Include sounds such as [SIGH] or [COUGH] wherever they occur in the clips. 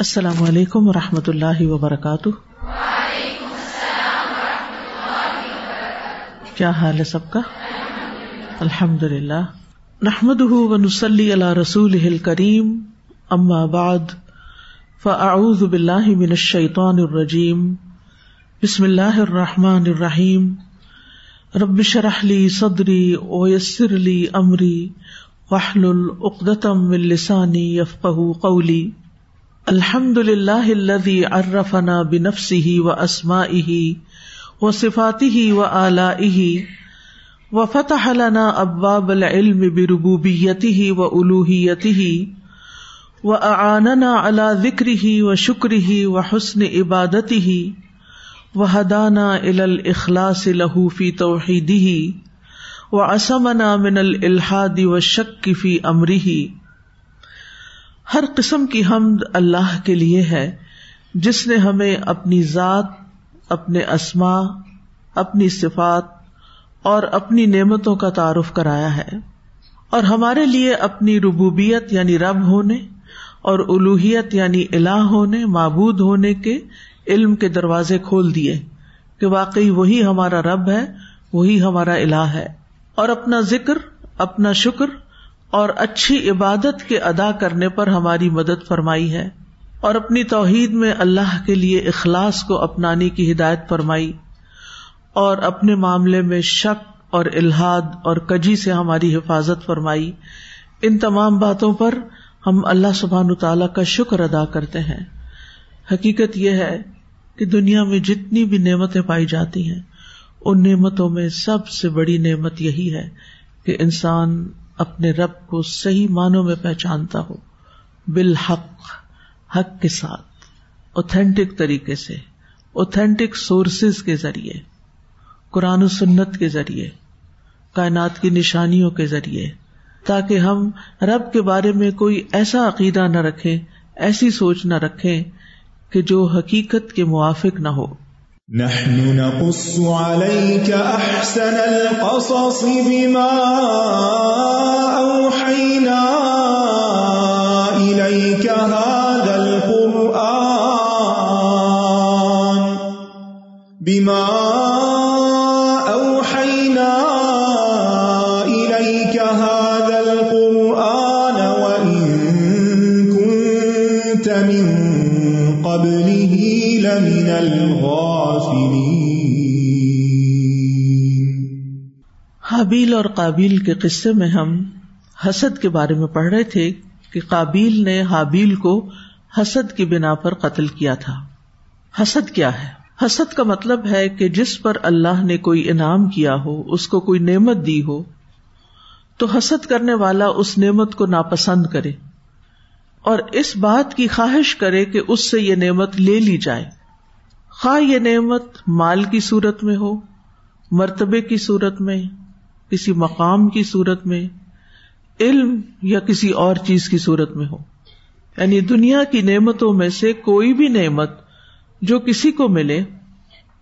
السلام علیکم و رحمۃ اللہ وبرکاتہ۔ کیا حال ہے سب کا؟ الحمد للہ نحمد ونسلی اللہ رسول کریم اما بعد، فاعوذ باللہ من الشیطان الرجیم۔ بسم اللہ الرحمٰن الرحیم۔ ربش رحلی صدری ویسر لی امری۔ وحل العقدم السانی یفق قولی۔ الحمد للہ الذي عرفنا بنفسه واسمائه وصفاته وآلائه وفتح لنا ابواب العلم بربوبيته والوهيته واعاننا على ذكره وشكره وحسن عبادته وهدانا الى الاخلاص له في توحيده وعصمنا من الالحاد والشك في امره ہر قسم کی حمد اللہ کے لیے ہے، جس نے ہمیں اپنی ذات، اپنے اسما اپنی صفات اور اپنی نعمتوں کا تعارف کرایا ہے۔ اور ہمارے لیے اپنی ربوبیت یعنی رب ہونے اور الوحیت یعنی الہ ہونے، معبود ہونے کے علم کے دروازے کھول دیے کہ واقعی وہی ہمارا رب ہے، وہی ہمارا الہ ہے۔ اور اپنا ذکر، اپنا شکر اور اچھی عبادت کے ادا کرنے پر ہماری مدد فرمائی ہے اور اپنی توحید میں اللہ کے لیے اخلاص کو اپنانے کی ہدایت فرمائی اور اپنے معاملے میں شک اور الحاد اور کجی سے ہماری حفاظت فرمائی ان تمام باتوں پر ہم اللہ سبحان تعالی کا شکر ادا کرتے ہیں۔ حقیقت یہ ہے کہ دنیا میں جتنی بھی نعمتیں پائی جاتی ہیں، ان نعمتوں میں سب سے بڑی نعمت یہی ہے کہ انسان اپنے رب کو صحیح معنوں میں پہچانتا ہو، بالحق، حق کے ساتھ اوتھینٹک طریقے سے اوتھینٹک سورسز کے ذریعے، قرآن و سنت کے ذریعے، کائنات کی نشانیوں کے ذریعے، تاکہ ہم رب کے بارے میں کوئی ایسا عقیدہ نہ رکھے ایسی سوچ نہ رکھے کہ جو حقیقت کے موافق نہ ہو۔ نحن نقص عليك أحسن القصص بما أوحينا حابیل اور قابیل کے قصے میں ہم حسد کے بارے میں پڑھ رہے تھے کہ قابیل نے حابیل کو حسد کی بنا پر قتل کیا تھا۔ حسد کیا ہے؟ حسد کا مطلب ہے کہ جس پر اللہ نے کوئی انعام کیا ہو، اس کو کوئی نعمت دی ہو، تو حسد کرنے والا اس نعمت کو ناپسند کرے اور اس بات کی خواہش کرے کہ اس سے یہ نعمت لے لی جائے۔ خواہ یہ نعمت مال کی صورت میں ہو، مرتبے کی صورت میں کسی مقام کی صورت میں، علم یا کسی اور چیز کی صورت میں ہو۔ یعنی دنیا کی نعمتوں میں سے کوئی بھی نعمت جو کسی کو ملے،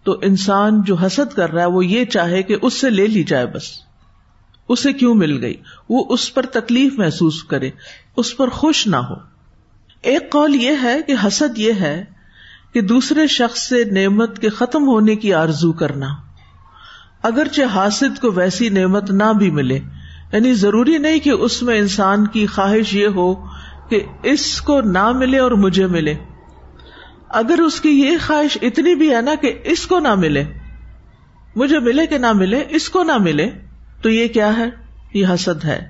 تو انسان جو حسد کر رہا ہے، وہ یہ چاہے کہ اس سے لے لی جائے بس۔ اسے کیوں مل گئی؟ وہ اس پر تکلیف محسوس کرے، اس پر خوش نہ ہو۔ ایک قول یہ ہے کہ حسد یہ ہے کہ دوسرے شخص سے نعمت کے ختم ہونے کی آرزو کرنا۔ اگرچہ حاصل کو ویسی نعمت نہ بھی ملے۔ یعنی ضروری نہیں کہ اس میں انسان کی خواہش یہ ہو کہ اس کو نہ ملے اور مجھے ملے۔ اگر اس کی یہ خواہش اتنی بھی ہے نا کہ اس کو نہ ملے، مجھے ملے کہ نہ ملے، اس کو نہ ملے، تو یہ کیا ہے؟ یہ حسد ہے۔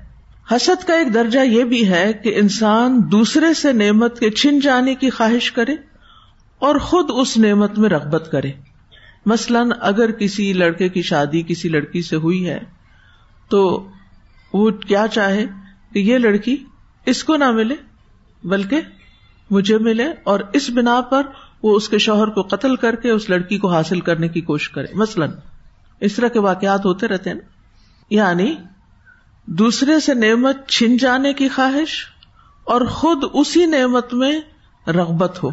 حسد کا ایک درجہ یہ بھی ہے کہ انسان دوسرے سے نعمت کے چھن جانے کی خواہش کرے اور خود اس نعمت میں رغبت کرے۔ مثلاً اگر کسی لڑکے کی شادی کسی لڑکی سے ہوئی ہے، تو وہ کیا چاہے کہ یہ لڑکی اس کو نہ ملے، بلکہ مجھے ملے اور اس بنا پر وہ اس کے شوہر کو قتل کر کے اس لڑکی کو حاصل کرنے کی کوشش کرے۔ مثلاً اس طرح کے واقعات ہوتے رہتے ہیں نا۔ یعنی دوسرے سے نعمت چھن جانے کی خواہش اور خود اسی نعمت میں رغبت ہو۔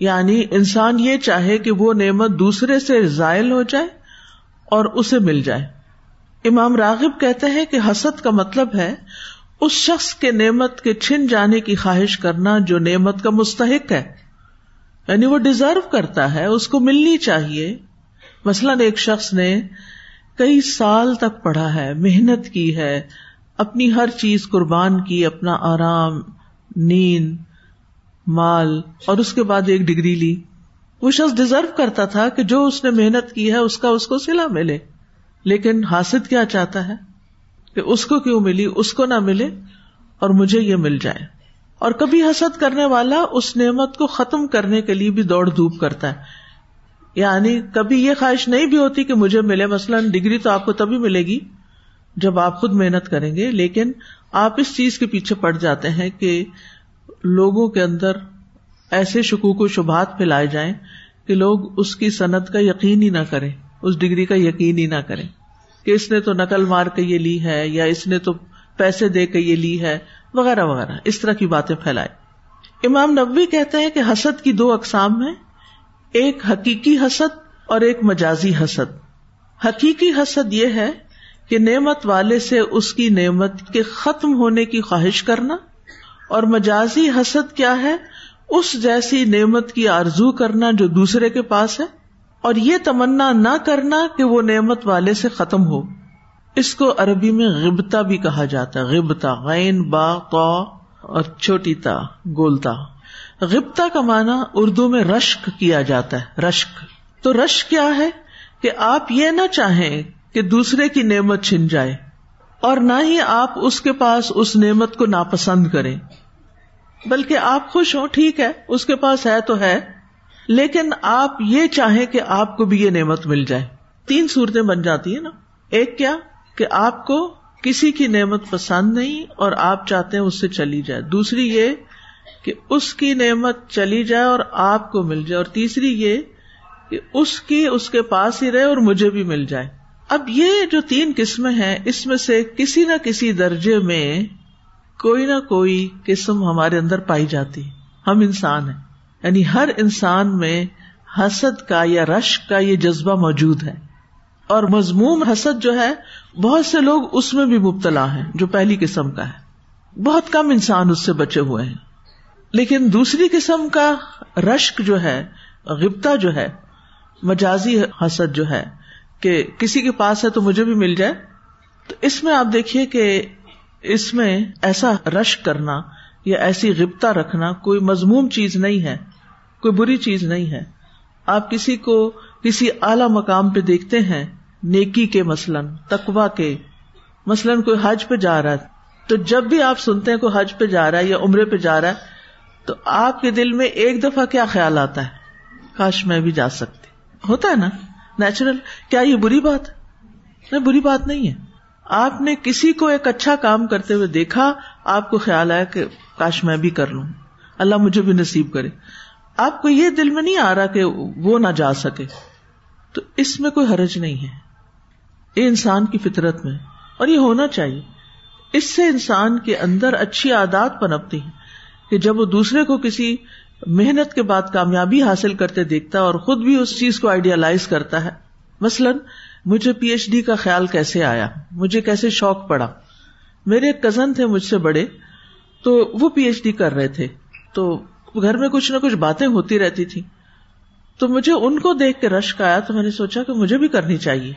یعنی انسان یہ چاہے کہ وہ نعمت دوسرے سے زائل ہو جائے اور اسے مل جائے۔ امام راغب کہتے ہیں کہ حسد کا مطلب ہے اس شخص کے نعمت کے چھن جانے کی خواہش کرنا جو نعمت کا مستحق ہے۔ یعنی وہ ڈیزرو کرتا ہے، اس کو ملنی چاہیے۔ مثلاً ایک شخص نے کئی سال تک پڑھا ہے، محنت کی ہے، اپنی ہر چیز قربان کی، اپنا آرام، نیند مال اور اس کے بعد ایک ڈگری لی۔ وہ شخص ڈیزرو کرتا تھا کہ جو اس نے محنت کی ہے، اس کا، اس کو سلا ملے۔ لیکن حاصل کیا چاہتا ہے؟ کہ اس کو کیوں ملی؟ اس کو نہ ملے اور مجھے یہ مل جائے۔ اور کبھی حسد کرنے والا اس نعمت کو ختم کرنے کے لیے بھی دوڑ دھوپ کرتا ہے۔ یعنی کبھی یہ خواہش نہیں بھی ہوتی کہ مجھے ملے۔ مثلاً ڈگری تو آپ کو تبھی ملے گی جب آپ خود محنت کریں گے، لیکن آپ اس چیز کے پیچھے پڑ جاتے ہیں کہ لوگوں کے اندر ایسے شکوک و شبہات پھیلائے جائیں کہ لوگ اس کی صنعت کا یقین ہی نہ کریں، اس ڈگری کا یقین ہی نہ کریں کہ اس نے تو نقل مار کے یہ لی ہے یا اس نے تو پیسے دے کے یہ لی ہے، وغیرہ وغیرہ۔ اس طرح کی باتیں پھیلائے امام نبوی کہتے ہیں کہ حسد کی دو اقسام ہیں، ایک حقیقی حسد اور ایک مجازی حسد۔ حقیقی حسد یہ ہے کہ نعمت والے سے اس کی نعمت کے ختم ہونے کی خواہش کرنا اور مجازی حسد کیا ہے؟ اس جیسی نعمت کی آرزو کرنا جو دوسرے کے پاس ہے؟ اور یہ تمنا نہ کرنا کہ وہ نعمت والے سے ختم ہو۔ اس کو عربی میں غبتا بھی کہا جاتا ہے۔ غبتا غین، با، قا اور چھوٹی تا گولتا غبتا کا معنی اردو میں رشک کیا جاتا ہے۔ رشک۔ تو رشک کیا ہے؟ کہ آپ یہ نہ چاہیں کہ دوسرے کی نعمت چھن جائے۔ اور نہ ہی آپ اس کے پاس اس نعمت کو ناپسند کریں۔ بلکہ آپ خوش ہوں، ٹھیک ہے، اس کے پاس ہے تو ہے، لیکن آپ یہ چاہیں کہ آپ کو بھی یہ نعمت مل جائے۔ تین صورتیں بن جاتی ہیں نا۔ ایک کیا؟ کہ آپ کو کسی کی نعمت پسند نہیں اور آپ چاہتے ہیں اس سے چلی جائے۔ دوسری یہ کہ اس کی نعمت چلی جائے اور آپ کو مل جائے۔ اور تیسری یہ کہ اس کی اس کے پاس ہی رہے اور مجھے بھی مل جائے۔ اب یہ جو تین قسمیں ہیں، اس میں سے کسی نہ کسی درجے میں کوئی نہ کوئی قسم ہمارے اندر پائی جاتی ہم انسان ہیں۔ یعنی ہر انسان میں حسد کا یا رشک کا یہ جذبہ موجود ہے۔ اور مضموم حسد جو ہے، بہت سے لوگ اس میں بھی مبتلا ہیں، جو پہلی قسم کا ہے۔ بہت کم انسان اس سے بچے ہوئے ہیں۔ لیکن دوسری قسم کا رشک جو ہے غبتا جو ہے، مجازی حسد جو ہے کہ کسی کے پاس ہے تو مجھے بھی مل جائے۔ تو اس میں آپ دیکھیے کہ اس میں ایسا رش کرنا یا ایسی غبتا رکھنا کوئی مضموم چیز نہیں ہے، کوئی بری چیز نہیں ہے۔ آپ کسی کو کسی اعلی مقام پہ دیکھتے ہیں، نیکی کے مثلاً تقوا کے۔ مثلاً کوئی حج پہ جا رہا ہے، تو جب بھی آپ سنتے ہیں کوئی حج پہ جا رہا ہے یا عمرے پہ جا رہا ہے، تو آپ کے دل میں ایک دفعہ کیا خیال آتا ہے؟ کاش میں بھی جا سکتی۔ ہوتا ہے نا؟ نیچرل کیا یہ بری بات؟ نہیں، بری بات نہیں ہے۔ آپ نے کسی کو ایک اچھا کام کرتے ہوئے دیکھا، آپ کو خیال آیا کہ کاش میں بھی کر لوں۔ اللہ مجھے بھی نصیب کرے۔ آپ کو یہ دل میں نہیں آ رہا کہ وہ نہ جا سکے۔ تو اس میں کوئی حرج نہیں ہے۔ یہ انسان کی فطرت میں۔ اور یہ ہونا چاہیے۔ اس سے انسان کے اندر اچھی عادات پنپتی ہیں کہ جب وہ دوسرے کو کسی محنت کے بعد کامیابی حاصل کرتے دیکھتا اور خود بھی اس چیز کو آئیڈیالائز کرتا ہے۔ مثلاً مجھے پی ایچ ڈی کا خیال کیسے آیا؟ مجھے کیسے شوق پڑا؟ میرے ایک کزن تھے مجھ سے بڑے، تو وہ پی ایچ ڈی کر رہے تھے۔ تو گھر میں کچھ نہ کچھ باتیں ہوتی رہتی تھی تو مجھے ان کو دیکھ کے رشک آیا، تو میں نے سوچا کہ مجھے بھی کرنی چاہیے۔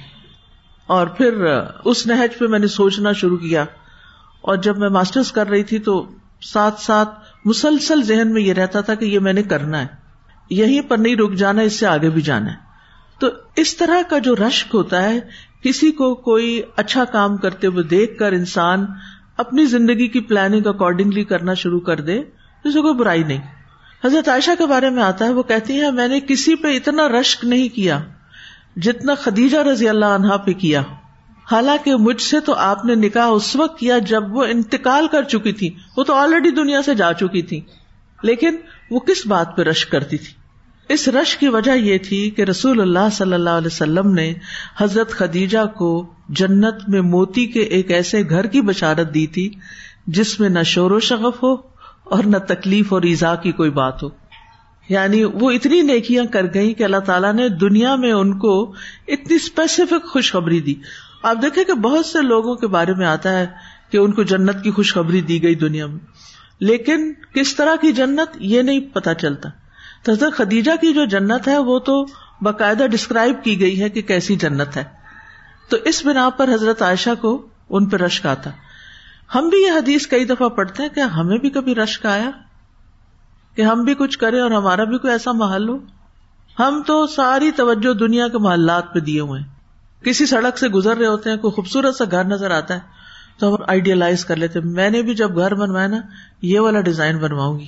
اور پھر اس نہج پہ میں نے سوچنا شروع کیا۔ اور جب میں ماسٹرس کر رہی تھی تو ساتھ ساتھ مسلسل ذہن میں یہ رہتا تھا کہ یہ میں نے کرنا ہے۔ یہیں پر نہیں رک جانا، اس سے آگے بھی جانا ہے۔ تو اس طرح کا جو رشک ہوتا ہے، کسی کو کوئی اچھا کام کرتے ہوئے دیکھ کر انسان اپنی زندگی کی پلاننگ اکارڈنگلی کرنا شروع کر دے اسے کوئی برائی نہیں۔ حضرت عائشہ کے بارے میں آتا ہے، وہ کہتی ہے میں نے کسی پہ اتنا رشک نہیں کیا جتنا خدیجہ رضی اللہ عنہا پہ کیا۔ حالانکہ مجھ سے تو آپ نے نکاح اس وقت کیا جب وہ انتقال کر چکی تھی۔ وہ تو آلریڈی دنیا سے جا چکی تھی۔ لیکن وہ کس بات پہ رش کرتی تھی؟ اس رش کی وجہ یہ تھی کہ رسول اللہ صلی اللہ علیہ وسلم نے حضرت خدیجہ کو جنت میں موتی کے ایک ایسے گھر کی بشارت دی تھی جس میں نہ شور و شغف ہو اور نہ تکلیف اور ایزا کی کوئی بات ہو۔ یعنی وہ اتنی نیکیاں کر گئی کہ اللہ تعالیٰ نے دنیا میں ان کو اتنی اسپیسیفک خوشخبری دی۔ آپ دیکھیں کہ بہت سے لوگوں کے بارے میں آتا ہے کہ ان کو جنت کی خوشخبری دی گئی دنیا میں۔ لیکن کس طرح کی جنت یہ نہیں پتا چلتا۔ تو حضرت خدیجہ کی جو جنت ہے وہ تو باقاعدہ ڈسکرائب کی گئی ہے کہ کیسی جنت ہے۔ تو اس بنا پر حضرت عائشہ کو ان پہ رشک آتا۔ ہم بھی یہ حدیث کئی دفعہ پڑھتے ہیں کہ ہمیں بھی کبھی رشک آیا کہ ہم بھی کچھ کریں اور ہمارا بھی کوئی ایسا محل ہو۔ ہم تو ساری توجہ دنیا کے محلات پہ دیے ہوئے ہیں۔ کسی سڑک سے گزر رہے ہوتے ہیں، کوئی خوبصورت سا گھر نظر آتا ہے، تو ہم آئیڈیلائز کر لیتے میں نے بھی جب گھر بنوایا نا، یہ والا ڈیزائن بنواؤں گی۔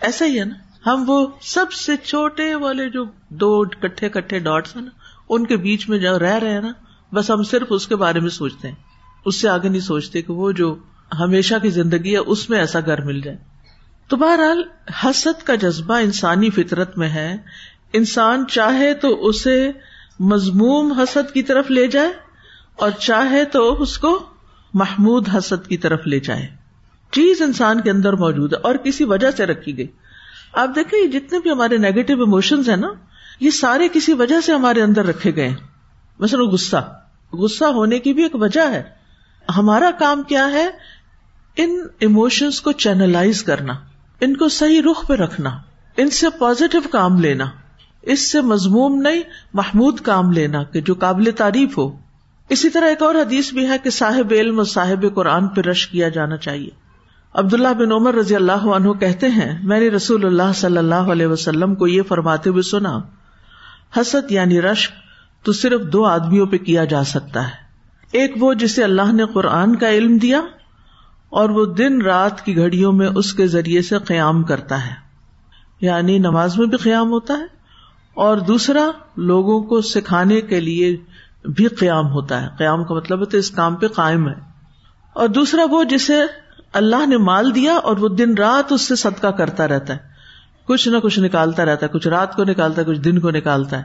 ایسا ہی ہے نا۔ ہم وہ سب سے چھوٹے والے جو دو کٹھے کٹھے ڈاٹس ہیں نا، ان کے بیچ میں جو رہ رہے ہیں نا، بس ہم صرف اس کے بارے میں سوچتے ہیں۔ اس سے آگے نہیں سوچتے کہ وہ جو ہمیشہ کی زندگی ہے، اس میں ایسا گھر مل جائے۔ تو بہرحال، حسد کا جذبہ انسانی فطرت میں ہے۔ انسان چاہے تو اسے مضموم حسد کی طرف لے جائے اور چاہے تو اس کو محمود حسد کی طرف لے جائے۔ چیز انسان کے اندر موجود ہے اور کسی وجہ سے رکھی گئی۔ آپ دیکھیں، یہ جتنے بھی ہمارے نیگیٹو اموشنز ہیں نا، یہ سارے کسی وجہ سے ہمارے اندر رکھے گئے مثلاً غصہ۔ غصہ ہونے کی بھی ایک وجہ ہے۔ ہمارا کام کیا ہے؟ ان ایموشنس کو چینلائز کرنا، ان کو صحیح رخ پہ رکھنا، ان سے پازیٹو کام لینا۔ اس سے مضموم نہیں، محمود کام لینا کہ جو قابل تعریف ہو۔ اسی طرح ایک اور حدیث بھی ہے کہ صاحب علم اور صاحب قرآن پہ رش کیا جانا چاہیے۔ عبداللہ بن عمر رضی اللہ عنہ کہتے ہیں، میں نے رسول اللہ صلی اللہ علیہ وسلم کو یہ فرماتے ہوئے سنا، حسد یعنی رشک تو صرف دو آدمیوں پہ کیا جا سکتا ہے۔ ایک وہ جسے اللہ نے قرآن کا علم دیا اور وہ دن رات کی گھڑیوں میں اس کے ذریعے سے قیام کرتا ہے۔ یعنی نماز میں بھی قیام ہوتا ہے اور دوسرا لوگوں کو سکھانے کے لیے بھی قیام ہوتا ہے۔ قیام کا مطلب ہے تو اس کام پہ قائم ہے۔ اور دوسرا وہ جسے اللہ نے مال دیا اور وہ دن رات اس سے صدقہ کرتا رہتا ہے۔ کچھ نہ کچھ نکالتا رہتا ہے، کچھ رات کو نکالتا ہے، کچھ دن کو نکالتا ہے۔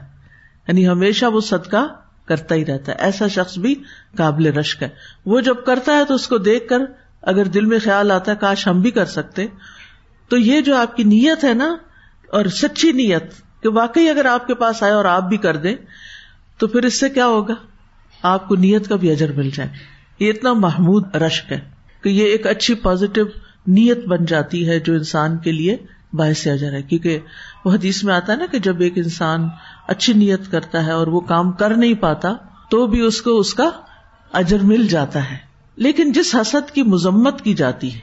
یعنی ہمیشہ وہ صدقہ کرتا ہی رہتا ہے۔ ایسا شخص بھی قابل رشک ہے۔ وہ جب کرتا ہے تو اس کو دیکھ کر اگر دل میں خیال آتا ہے، کاش ہم بھی کر سکتے۔ تو یہ جو آپ کی نیت ہے نا، اور سچی نیت کہ واقعی اگر آپ کے پاس آئے اور آپ بھی کر دیں، تو پھر اس سے کیا ہوگا؟ آپ کو نیت کا بھی اجر مل جائے۔ یہ اتنا محمود رشک ہے۔ کہ یہ ایک اچھی پازیٹو نیت بن جاتی ہے جو انسان کے لیے باعث اجر ہے۔ کیونکہ وہ حدیث میں آتا ہے نا کہ جب ایک انسان اچھی نیت کرتا ہے اور وہ کام کر نہیں پاتا تو بھی اس کو اس کا اجر مل جاتا ہے۔ لیکن جس حسد کی مذمت کی جاتی ہے،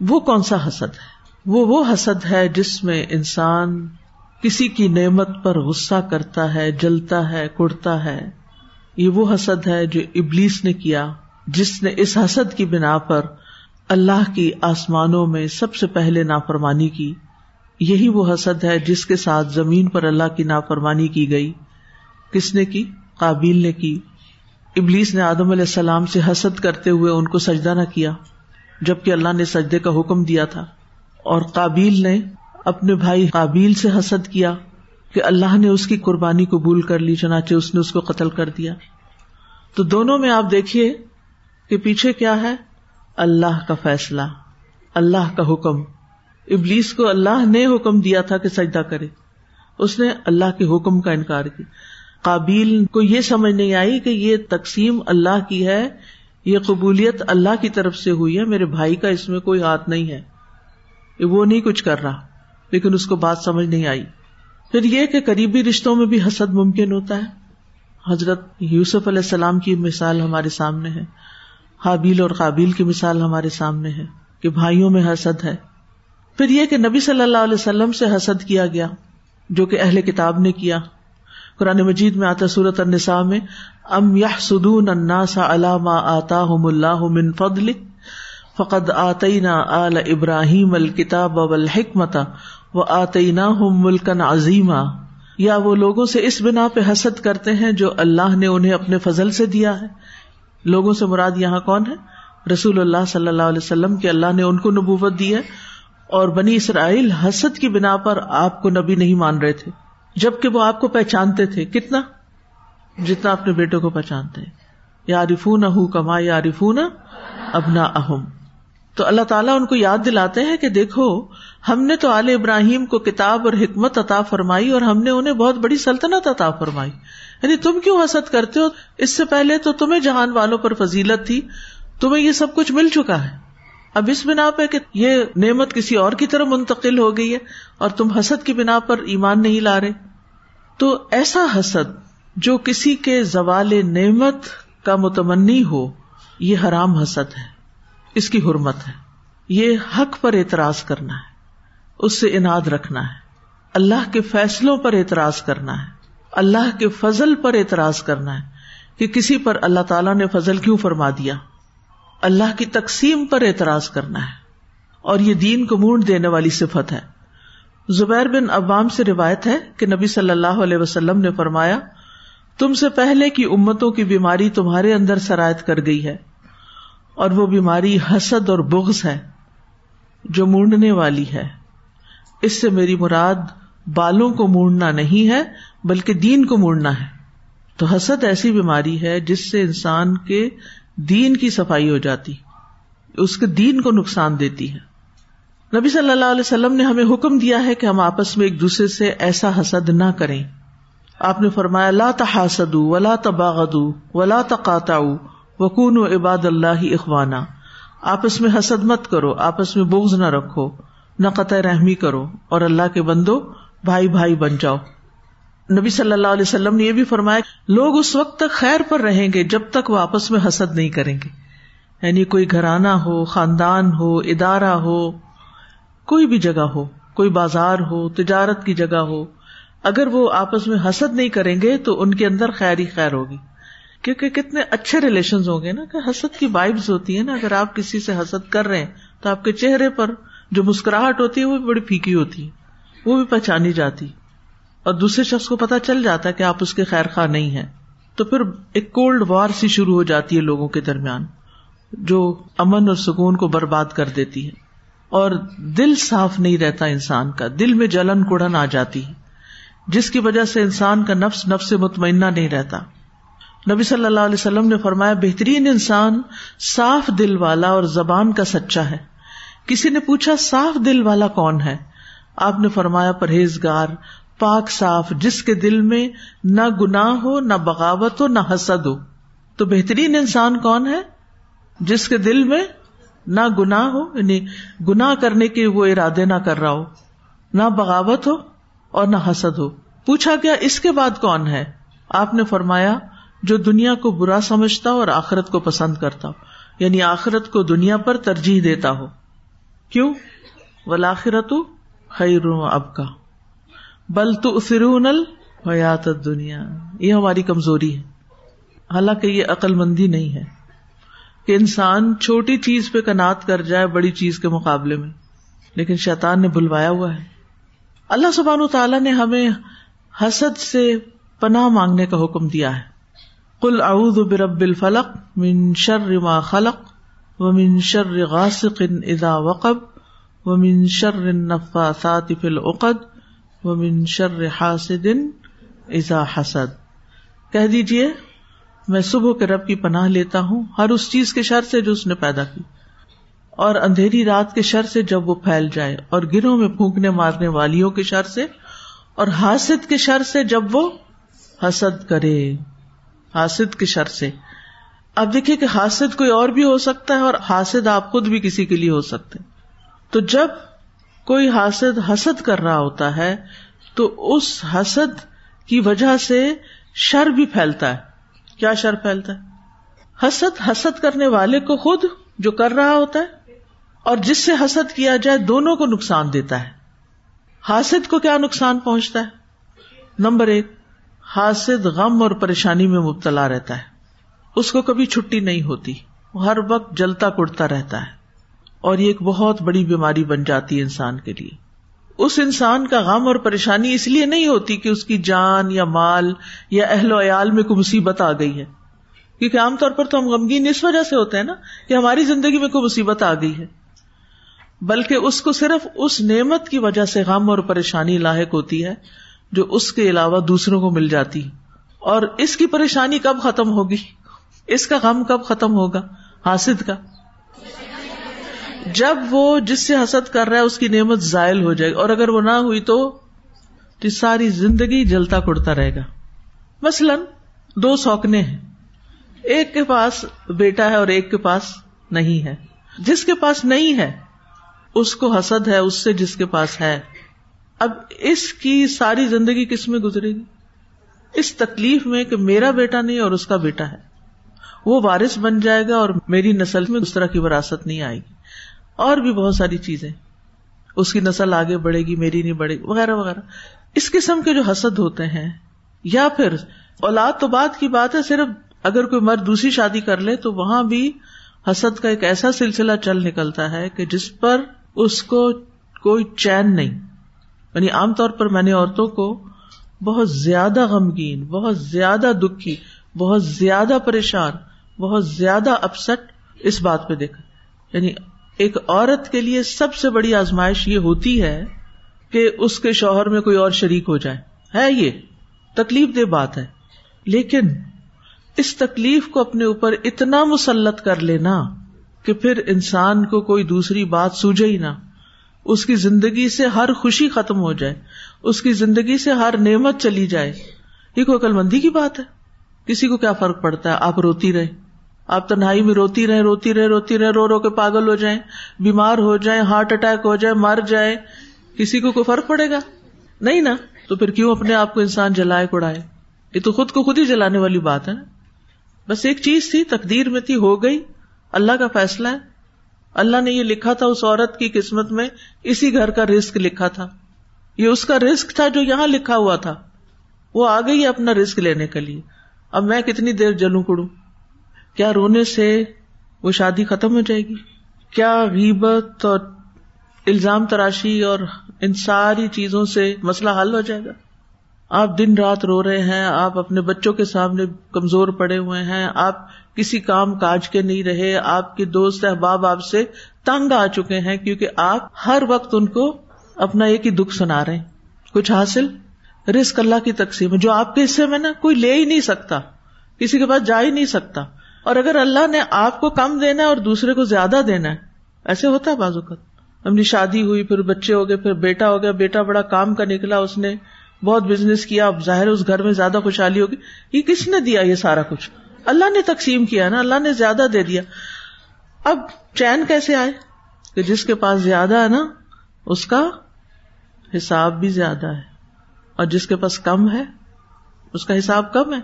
وہ کون سا حسد ہے؟ وہ وہ حسد ہے جس میں انسان کسی کی نعمت پر غصہ کرتا ہے، جلتا ہے، کڑتا ہے۔ یہ وہ حسد ہے جو ابلیس نے کیا۔ جس نے اس حسد کی بنا پر اللہ کی آسمانوں میں سب سے پہلے نافرمانی کی، یہی وہ حسد ہے جس کے ساتھ زمین پر اللہ کی نافرمانی کی گئی۔ کس نے کی؟ قابل نے کی۔ ابلیس نے آدم علیہ السلام سے حسد کرتے ہوئے ان کو سجدہ نہ کیا، جبکہ اللہ نے سجدے کا حکم دیا تھا۔ اور قابیل نے اپنے بھائی قابیل سے حسد کیا کہ اللہ نے اس کی قربانی قبول کر لی، چنانچہ اس نے اس کو قتل کر دیا۔ تو دونوں میں آپ دیکھیے کہ پیچھے کیا ہے؟ اللہ کا فیصلہ، اللہ کا حکم۔ ابلیس کو اللہ نے حکم دیا تھا کہ سجدہ کرے۔ اس نے اللہ کے حکم کا انکار کیا۔ قابیل کو یہ سمجھ نہیں آئی کہ یہ تقسیم اللہ کی ہے، یہ قبولیت اللہ کی طرف سے ہوئی ہے۔ میرے بھائی کا اس میں کوئی ہاتھ نہیں ہے۔ وہ نہیں کچھ کر رہا، لیکن اس کو بات سمجھ نہیں آئی۔ پھر یہ کہ قریبی رشتوں میں بھی حسد ممکن ہوتا ہے۔ حضرت یوسف علیہ السلام کی مثال ہمارے سامنے ہے۔ حابیل اور قابیل کی مثال ہمارے سامنے ہے کہ بھائیوں میں حسد ہے۔ پھر یہ کہ نبی صلی اللہ علیہ وسلم سے حسد کیا گیا، جو کہ اہل کتاب نے کیا۔ قرآن مجید میں آتا سورت النساء میں، ام یا سدون الناس علامہ آتا اللہ من فضل فقد آتینا آل ابراہیم الکتاب والحکمت و آتینا ہم ملکن عظیما۔ یا وہ لوگوں سے اس بنا پہ حسد کرتے ہیں جو اللہ نے انہیں اپنے فضل سے دیا ہے۔ لوگوں سے مراد یہاں کون ہے؟ رسول اللہ صلی اللہ علیہ وسلم کے اللہ نے ان کو نبوت دی ہے اور بنی اسرائیل حسد کی بنا پر آپ کو نبی نہیں مان رہے تھے، جبکہ وہ آپ کو پہچانتے تھے۔ کتنا؟ جتنا اپنے بیٹوں کو پہچانتے یا رفون اہ کما یا رفون ابنا اہم تو اللہ تعالیٰ ان کو یاد دلاتے ہیں کہ دیکھو، ہم نے تو عال ابراہیم کو کتاب اور حکمت عطا فرمائی اور ہم نے انہیں بہت بڑی سلطنت عطا فرمائی۔ یعنی تم کیوں حسد کرتے ہو؟ اس سے پہلے تو تمہیں جہان والوں پر فضیلت تھی، تمہیں یہ سب کچھ مل چکا ہے۔ اب اس بنا پہ کہ یہ نعمت کسی اور کی طرف منتقل ہو گئی ہے اور تم حسد کی بنا پر ایمان نہیں لا رہے۔ تو ایسا حسد جو کسی کے زوال نعمت کا متمنی ہو، یہ حرام حسد ہے۔ اس کی حرمت ہے۔ یہ حق پر اعتراض کرنا ہے۔ اس سے اناد رکھنا ہے۔ اللہ کے فیصلوں پر اعتراض کرنا ہے۔ اللہ کے فضل پر اعتراض کرنا ہے کہ کسی پر اللہ تعالیٰ نے فضل کیوں فرما دیا؟ اللہ کی تقسیم پر اعتراض کرنا ہے اور یہ دین کو مونڈ دینے والی صفت ہے۔ زبیر بن عوام سے روایت ہے کہ نبی صلی اللہ علیہ وسلم نے فرمایا، تم سے پہلے کی امتوں کی بیماری تمہارے اندر سرایت کر گئی ہے اور وہ بیماری حسد اور بغض ہے جو مونڈنے والی ہے۔ اس سے میری مراد بالوں کو مونڈنا نہیں ہے بلکہ دین کو مونڈنا ہے۔ تو حسد ایسی بیماری ہے جس سے انسان کے دین کی صفائی ہو جاتی، اس کے دین کو نقصان دیتی ہے۔ نبی صلی اللہ علیہ وسلم نے ہمیں حکم دیا ہے کہ ہم آپس میں ایک دوسرے سے ایسا حسد نہ کریں۔ آپ نے فرمایا، لا تحاسد ولا تباغد ولا تقاطع وکون و عباد اللہ اخوانا۔ آپس میں حسد مت کرو، آپس میں بوگز نہ رکھو نہ قطع رحمی کرو اور اللہ کے بندو، بھائی بھائی بن جاؤ۔ نبی صلی اللہ علیہ وسلم نے یہ بھی فرمایا لوگ اس وقت تک خیر پر رہیں گے جب تک وہ آپس میں حسد نہیں کریں گے۔ یعنی کوئی گھرانہ ہو، خاندان ہو، ادارہ ہو، کوئی بھی جگہ ہو، کوئی بازار ہو، تجارت کی جگہ ہو، اگر وہ آپس میں حسد نہیں کریں گے تو ان کے اندر خیر ہی خیر ہوگی۔ کیونکہ کتنے اچھے ریلیشن ہوں گے نا کہ حسد کی وائبز ہوتی ہے نا۔ اگر آپ کسی سے حسد کر رہے ہیں تو آپ کے چہرے پر جو مسکراہٹ ہوتی ہے وہ بھی بڑی پھیکی ہوتی ہے، وہ بھی پہچانی جاتی اور دوسرے شخص کو پتا چل جاتا ہے کہ آپ اس کے خیر خواہ نہیں ہے تو پھر ایک کولڈ وار سی شروع ہو جاتی ہے لوگوں کے درمیان، جو امن اور سکون کو برباد کر دیتی ہے۔ اور دل صاف نہیں رہتا انسان کا، دل میں جلن کڑن آ جاتی ہے، جس کی وجہ سے انسان کا نفس نفس مطمئنہ نہیں رہتا۔ نبی صلی اللہ علیہ وسلم نے فرمایا، بہترین انسان صاف دل والا اور زبان کا سچا ہے۔ کسی نے پوچھا، صاف دل والا کون ہے؟ آپ نے فرمایا، پرہیزگار پاک صاف، جس کے دل میں نہ گناہ ہو، نہ بغاوت ہو، نہ حسد ہو۔ تو بہترین انسان کون ہے؟ جس کے دل میں نہ گناہ ہو یعنی گناہ کرنے کے وہ ارادے نہ کر رہا ہو۔ نہ بغاوت ہو اور نہ حسد ہو۔ پوچھا گیا، اس کے بعد کون ہے؟ آپ نے فرمایا، جو دنیا کو برا سمجھتا ہو اور آخرت کو پسند کرتا ہو۔ یعنی آخرت کو دنیا پر ترجیح دیتا ہو۔ کیوں؟ ولاخرت خیر اب کا بل تو فرون الحیات دنیا یہ ہماری کمزوری ہے۔ حالانکہ یہ عقل مندی نہیں ہے کہ انسان چھوٹی چیز پہ کنات کر جائے بڑی چیز کے مقابلے میں۔ لیکن شیطان نے بلوایا ہوا ہے۔ اللہ سبحان تعالیٰ نے ہمیں حسد سے پناہ مانگنے کا حکم دیا ہے۔ کل اعوذ برب الفلق من شر ما خلق و من شر غاسق اذا وقب و من شر النفاثات فی العقد من شر حاسد ازا حسد۔ کہہ دیجیے میں صبح کے رب کی پناہ لیتا ہوں، ہر اس چیز کے شر سے جو اس نے پیدا کی۔ اور اندھیری رات کے شر سے جب وہ پھیل جائے، اور گروہ میں پھونکنے مارنے والیوں کے شر سے، اور حاسد کے شر سے جب وہ حسد کرے۔ حاسد کے شر سے۔ اب دیکھیے کہ حاسد کوئی اور بھی ہو سکتا ہے اور حاسد آپ خود بھی کسی کے لیے ہو سکتے تو جب کوئی حسد حسد کر رہا ہوتا ہے، تو اس حسد کی وجہ سے شر بھی پھیلتا ہے۔ کیا شر پھیلتا ہے؟ حسد حسد کرنے والے کو خود جو کر رہا ہوتا ہے، اور جس سے حسد کیا جائے، دونوں کو نقصان دیتا ہے۔ حاسد کو کیا نقصان پہنچتا ہے؟ نمبر ایک، حاسد غم اور پریشانی میں مبتلا رہتا ہے۔ اس کو کبھی چھٹی نہیں ہوتی، وہ ہر وقت جلتا کڑتا رہتا ہے۔ اور یہ ایک بہت بڑی بیماری بن جاتی ہے انسان کے لیے۔ اس انسان کا غم اور پریشانی اس لیے نہیں ہوتی کہ اس کی جان یا مال یا اہل و عیال میں کوئی مصیبت آ گئی ہے۔ کیونکہ عام طور پر تو ہم غمگین اس وجہ سے ہوتے ہیں نا کہ ہماری زندگی میں کوئی مصیبت آ گئی ہے۔ بلکہ اس کو صرف اس نعمت کی وجہ سے غم اور پریشانی لاحق ہوتی ہے جو اس کے علاوہ دوسروں کو مل جاتی اور اس کی پریشانی کب ختم ہوگی؟ اس کا غم کب ختم ہوگا؟ حاصد کا۔ جب وہ جس سے حسد کر رہا ہے، اس کی نعمت زائل ہو جائے گی۔ اور اگر وہ نہ ہوئی تو ساری زندگی جلتا کڑتا رہے گا۔ مثلاً دو سوکنے ہیں۔ ایک کے پاس بیٹا ہے اور ایک کے پاس نہیں ہے۔ جس کے پاس نہیں ہے، اس کو حسد ہے، اس سے جس کے پاس ہے۔ اب اس کی ساری زندگی کس میں گزرے گی؟ اس تکلیف میں کہ میرا بیٹا نہیں اور اس کا بیٹا ہے۔ وہ وارث بن جائے گا اور میری نسل میں اس طرح کی وراثت نہیں آئے گی۔ اور بھی بہت ساری چیزیں۔ اس کی نسل آگے بڑھے گی، میری نہیں بڑھے گی، وغیرہ وغیرہ۔ اس قسم کے جو حسد ہوتے ہیں، یا پھر اولاد تو بات کی بات ہے، صرف اگر کوئی مرد دوسری شادی کر لے تو وہاں بھی حسد کا ایک ایسا سلسلہ چل نکلتا ہے کہ جس پر اس کو کوئی چین نہیں۔ یعنی عام طور پر میں نے عورتوں کو بہت زیادہ غمگین، بہت زیادہ دکھی، بہت زیادہ پریشان، بہت زیادہ اپسٹ اس بات پہ دیکھا۔ یعنی ایک عورت کے لیے سب سے بڑی آزمائش یہ ہوتی ہے کہ اس کے شوہر میں کوئی اور شریک ہو جائے۔ ہے یہ۔ تکلیف دہ بات ہے۔ لیکن اس تکلیف کو اپنے اوپر اتنا مسلط کر لینا کہ پھر انسان کو کوئی دوسری بات سوجے ہی نہ۔ اس کی زندگی سے ہر خوشی ختم ہو جائے۔ اس کی زندگی سے ہر نعمت چلی جائے۔ یہ کوئی عقل مندی کی بات ہے؟ کسی کو کیا فرق پڑتا ہے؟ آپ روتی رہے آپ تنہائی میں روتی رہے روتی رہے روتی رہے رو رو کے پاگل ہو جائیں، بیمار ہو جائیں، ہارٹ اٹیک ہو جائے مر جائے کسی کو کوئی فرق پڑے گا؟ نہیں نا؟ تو پھر کیوں اپنے آپ کو انسان جلائے کوڑائے؟ یہ تو خود کو خود ہی جلانے والی بات ہے نا۔ بس ایک چیز تھی، تقدیر میں تھی، ہو گئی، اللہ کا فیصلہ ہے۔ اللہ نے یہ لکھا تھا اس عورت کی قسمت میں، اسی گھر کا رسک لکھا تھا۔ یہ اس کا رسک تھا جو یہاں لکھا ہوا تھا۔ وہ آ گئی اپنا رسک لینے کے لیے۔ اب میں کتنی دیر جلوں کڑوں؟ کیا رونے سے وہ شادی ختم ہو جائے گی؟ کیا غیبت اور الزام تراشی اور ان ساری چیزوں سے مسئلہ حل ہو جائے گا؟ آپ دن رات رو رہے ہیں، آپ اپنے بچوں کے سامنے کمزور پڑے ہوئے ہیں، آپ کسی کام کاج کے نہیں رہے، آپ کے دوست احباب آپ سے تنگ آ چکے ہیں کیونکہ آپ ہر وقت ان کو اپنا ایک ہی دکھ سنا رہے ہیں۔ کچھ حاصل؟ رسک اللہ کی تقسیم جو آپ کے حصے میں نا، کوئی لے ہی نہیں سکتا، کسی کے پاس جا ہی نہیں سکتا۔ اور اگر اللہ نے آپ کو کم دینا ہے اور دوسرے کو زیادہ دینا ہے، ایسے ہوتا ہے بازو کا اپنی شادی ہوئی، پھر بچے ہو گئے، پھر بیٹا ہو گیا، بیٹا بڑا کام کا نکلا، اس نے بہت بزنس کیا، اب ظاہر اس گھر میں زیادہ خوشحالی ہوگی۔ یہ کس نے دیا یہ سارا کچھ؟ اللہ نے تقسیم کیا نا، اللہ نے زیادہ دے دیا۔ اب چین کیسے آئے؟ کہ جس کے پاس زیادہ ہے نا، اس کا حساب بھی زیادہ ہے۔ اور جس کے پاس کم ہے، اس کا حساب کم ہے۔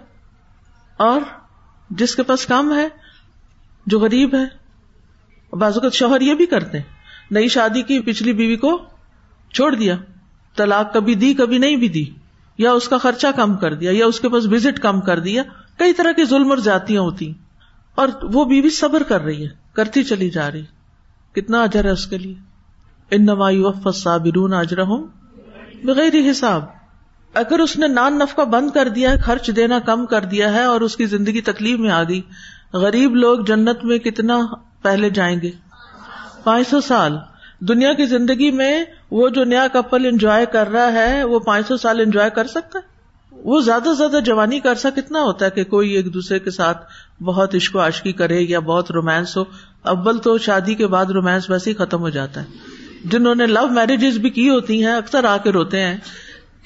اور جس کے پاس کم ہے، جو غریب ہے بازو کا شوہر یہ بھی کرتے نئی شادی کی پچھلی بیوی کو چھوڑ دیا، طلاق کبھی دی، کبھی نہیں بھی دی، یا اس کا خرچہ کم کر دیا، یا اس کے پاس وزٹ کم کر دیا، کئی طرح کی ظلم اور جاتیاں ہوتی اور وہ بیوی صبر کر رہی ہے، کرتی چلی جا رہی کتنا اجر ہے اس کے لیے؟ ان نمائی صابرون اجر ہوں بغیر حساب۔ اگر اس نے نان نفقہ بند کر دیا ہے، خرچ دینا کم کر دیا ہے اور اس کی زندگی تکلیف میں آ گئی، غریب لوگ جنت میں کتنا پہلے جائیں گے؟ پانچ سو سال۔ دنیا کی زندگی میں وہ جو نیا کپل انجوائے کر رہا ہے، وہ پانچ سو سال انجوائے کر سکتا ہے؟ وہ زیادہ سے زیادہ جوانی کا عرصہ کتنا ہوتا ہے کہ کوئی ایک دوسرے کے ساتھ بہت عشق و عشقی کرے یا بہت رومانس ہو، اول تو شادی کے بعد رومانس ویسے ہی ختم ہو جاتا ہے۔ جنہوں نے لو میرجز بھی کی ہوتی ہیں، اکثر آ کے روتے ہیں۔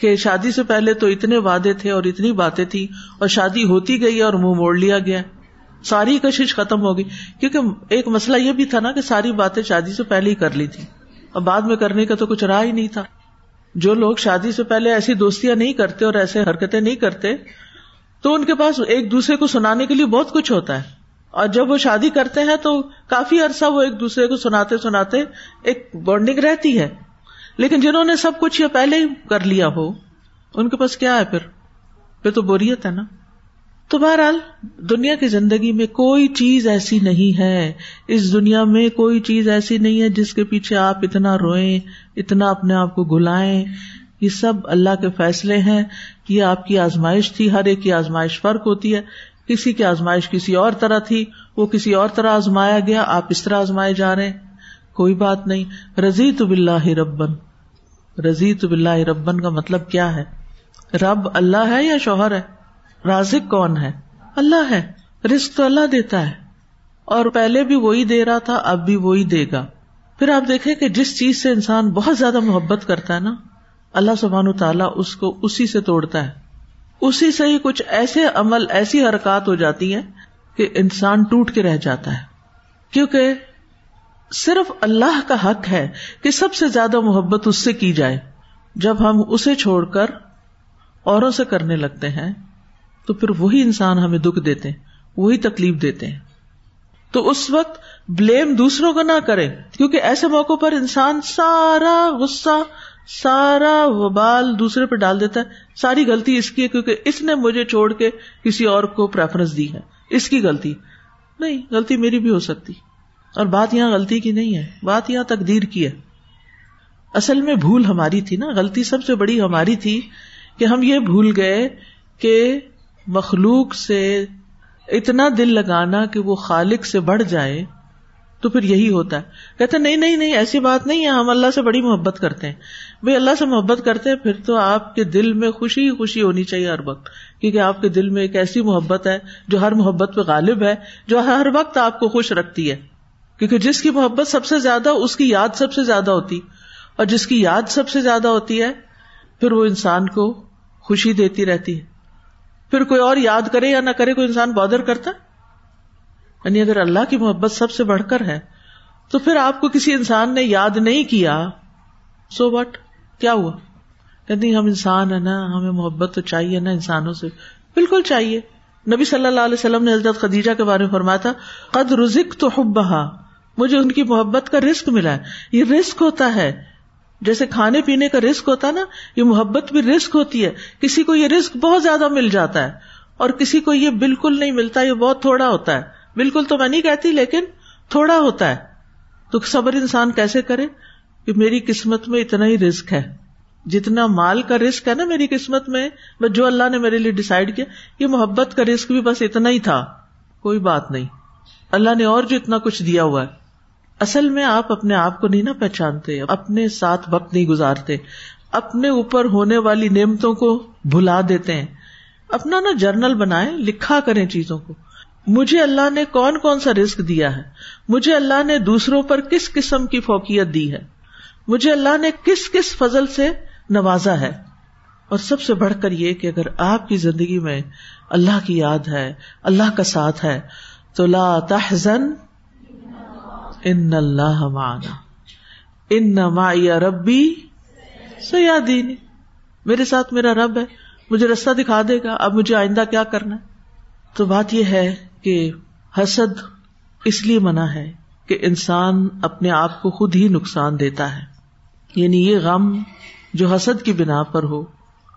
کہ شادی سے پہلے تو اتنے وعدے تھے اور اتنی باتیں تھی اور شادی ہوتی گئی اور منہ موڑ لیا گیا ساری کشش ختم ہو گئی۔ کیونکہ ایک مسئلہ یہ بھی تھا نا کہ ساری باتیں شادی سے پہلے ہی کر لی تھی اور بعد میں کرنے کا تو کچھ رہا ہی نہیں تھا۔ جو لوگ شادی سے پہلے ایسی دوستیاں نہیں کرتے اور ایسے حرکتیں نہیں کرتے، تو ان کے پاس ایک دوسرے کو سنانے کے لیے بہت کچھ ہوتا ہے۔ اور جب وہ شادی کرتے ہیں تو کافی عرصہ وہ ایک دوسرے کو سناتے سناتے ایک بانڈنگ رہتی ہے۔ لیکن جنہوں نے سب کچھ یہ پہلے ہی کر لیا ہو، ان کے پاس کیا ہے پھر؟ پھر تو بوریت ہے نا۔ تو بہرحال دنیا کی زندگی میں کوئی چیز ایسی نہیں ہے۔ اس دنیا میں کوئی چیز ایسی نہیں ہے جس کے پیچھے آپ اتنا روئیں، اتنا اپنے آپ کو گلائیں۔ یہ سب اللہ کے فیصلے ہیں یہ آپ کی آزمائش تھی۔ ہر ایک کی آزمائش فرق ہوتی ہے۔ کسی کی آزمائش کسی اور طرح تھی، وہ کسی اور طرح آزمایا گیا۔ آپ اس طرح آزمائے جا رہے ہیں۔ کوئی بات نہیں۔ رضی تو بلّہ ربن۔ رضی تو بلّہ ربن کا مطلب کیا ہے؟ رب اللہ ہے یا شوہر ہے؟ رازق کون ہے؟ اللہ ہے رسک تو اللہ دیتا ہے۔ اور پہلے بھی وہی دے رہا تھا، اب بھی وہی دے گا۔ پھر آپ دیکھیں کہ جس چیز سے انسان بہت زیادہ محبت کرتا ہے نا، اللہ سبحان تعالیٰ اس کو اسی سے توڑتا ہے۔ اسی سے ہی کچھ ایسے عمل، ایسی حرکات ہو جاتی ہیں کہ انسان ٹوٹ کے رہ جاتا ہے۔ کیونکہ صرف اللہ کا حق ہے کہ سب سے زیادہ محبت اس سے کی جائے۔ جب ہم اسے چھوڑ کر اوروں سے کرنے لگتے ہیں، تو پھر وہی انسان ہمیں دکھ دیتے ہیں، وہی تکلیف دیتے ہیں۔ تو اس وقت بلیم دوسروں کو نہ کرے، کیونکہ ایسے موقع پر انسان سارا غصہ، سارا وبال دوسرے پہ ڈال دیتا ہے۔ ساری غلطی اس کی ہے، کیونکہ اس نے مجھے چھوڑ کے کسی اور کو پریفرنس دی ہے۔ اس کی غلطی۔ نہیں، غلطی میری بھی ہو سکتی۔ اور بات یہاں غلطی کی نہیں ہے، بات یہاں تقدیر کی ہے۔ اصل میں بھول ہماری تھی نا، غلطی سب سے بڑی ہماری تھی کہ ہم یہ بھول گئے کہ مخلوق سے اتنا دل لگانا کہ وہ خالق سے بڑھ جائے تو پھر یہی ہوتا ہے۔ کہتے نہیں نہیں نہیں، ایسی بات نہیں ہے، ہم اللہ سے بڑی محبت کرتے ہیں۔ بھائی اللہ سے محبت کرتے ہیں، پھر تو آپ کے دل میں خوشی ہی خوشی hونی چاہیے ہر وقت۔ کیونکہ آپ کے دل میں ایک ایسی محبت ہے جو ہر محبت پہ غالب ہے، جو ہر وقت آپ کو خوش رکھتی ہے۔ کیونکہ جس کی محبت سب سے زیادہ اس کی یاد سب سے زیادہ ہوتی اور جس کی یاد سب سے زیادہ ہوتی ہے، پھر وہ انسان کو خوشی دیتی رہتی ہے۔ پھر کوئی اور یاد کرے یا نہ کرے، کوئی انسان بادر کرتا یعنی اگر اللہ کی محبت سب سے بڑھ کر ہے، تو پھر آپ کو کسی انسان نے یاد نہیں کیا سو وٹ کیا ہوا؟ کہتے ہم انسان ہے نا، ہمیں محبت تو چاہیے نا انسانوں سے۔ بالکل چاہیے۔ نبی صلی اللہ علیہ وسلم نے حضرت خدیجہ کے بارے میں فرمایا تھا، قد رزق تو حب بہا مجھے ان کی محبت کا رسک ملا ہے۔ یہ رسک ہوتا ہے۔ جیسے کھانے پینے کا رسک ہوتا ہے نا، یہ محبت بھی رسک ہوتی ہے۔ کسی کو یہ رسک بہت زیادہ مل جاتا ہے۔ اور کسی کو یہ بالکل نہیں ملتا، یہ بہت تھوڑا ہوتا ہے۔ بالکل تو میں نہیں کہتی، لیکن تھوڑا ہوتا ہے۔ تو صبر انسان کیسے کرے؟ کہ میری قسمت میں اتنا ہی رسک ہے۔ جتنا مال کا رسک ہے نا میری قسمت میں، بس جو اللہ نے میرے لیے ڈسائڈ کیا، یہ محبت کا رسک بھی بس اتنا ہی تھا۔ کوئی بات نہیں۔ اللہ نے اور جو اتنا کچھ دیا ہوا ہے۔ اصل میں آپ اپنے آپ کو نہیں نا پہچانتے، اپنے ساتھ وقت نہیں گزارتے، اپنے اوپر ہونے والی نعمتوں کو بھلا دیتے ہیں۔ اپنا نا جرنل بنائے لکھا کریں چیزوں کو۔ مجھے اللہ نے کون کون سا رسک دیا ہے؟ مجھے اللہ نے دوسروں پر کس قسم کی فوقیت دی ہے؟ مجھے اللہ نے کس کس فضل سے نوازا ہے؟ اور سب سے بڑھ کر یہ کہ اگر آپ کی زندگی میں اللہ کی یاد ہے، اللہ کا ساتھ ہے، تو لا تحزن ان اللہ معنا. ان ربی سیادینی. میرے ساتھ میرا رب ہے. مجھے رستہ دکھا دے گا. اب مجھے آئندہ کیا کرنا ہے؟ تو بات یہ ہے کہ حسد اس لیے منع ہے کہ انسان اپنے آپ کو خود ہی نقصان دیتا ہے. یعنی یہ غم جو حسد کی بنا پر ہو،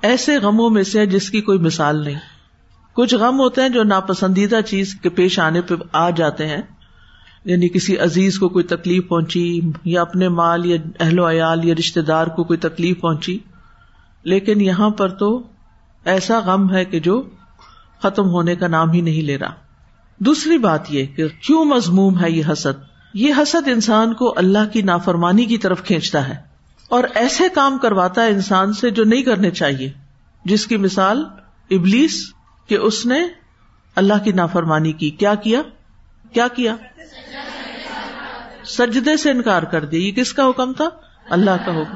ایسے غموں میں سے جس کی کوئی مثال نہیں. کچھ غم ہوتے ہیں جو ناپسندیدہ چیز کے پیش آنے پہ آ جاتے ہیں یعنی کسی عزیز کو کوئی تکلیف پہنچی یا اپنے مال یا اہل و عیال یا رشتے دار کو کوئی تکلیف پہنچی، لیکن یہاں پر تو ایسا غم ہے کہ جو ختم ہونے کا نام ہی نہیں لے رہا۔ دوسری بات یہ کہ کیوں مضموم ہے یہ حسد؟ یہ حسد انسان کو اللہ کی نافرمانی کی طرف کھینچتا ہے اور ایسے کام کرواتا ہے انسان سے جو نہیں کرنے چاہیے۔ جس کی مثال ابلیس کہ اس نے اللہ کی نافرمانی کی۔ کیا کیا؟ کیا کیا؟ سجدے سے انکار کر دیا۔ یہ کس کا حکم تھا؟ اللہ کا حکم۔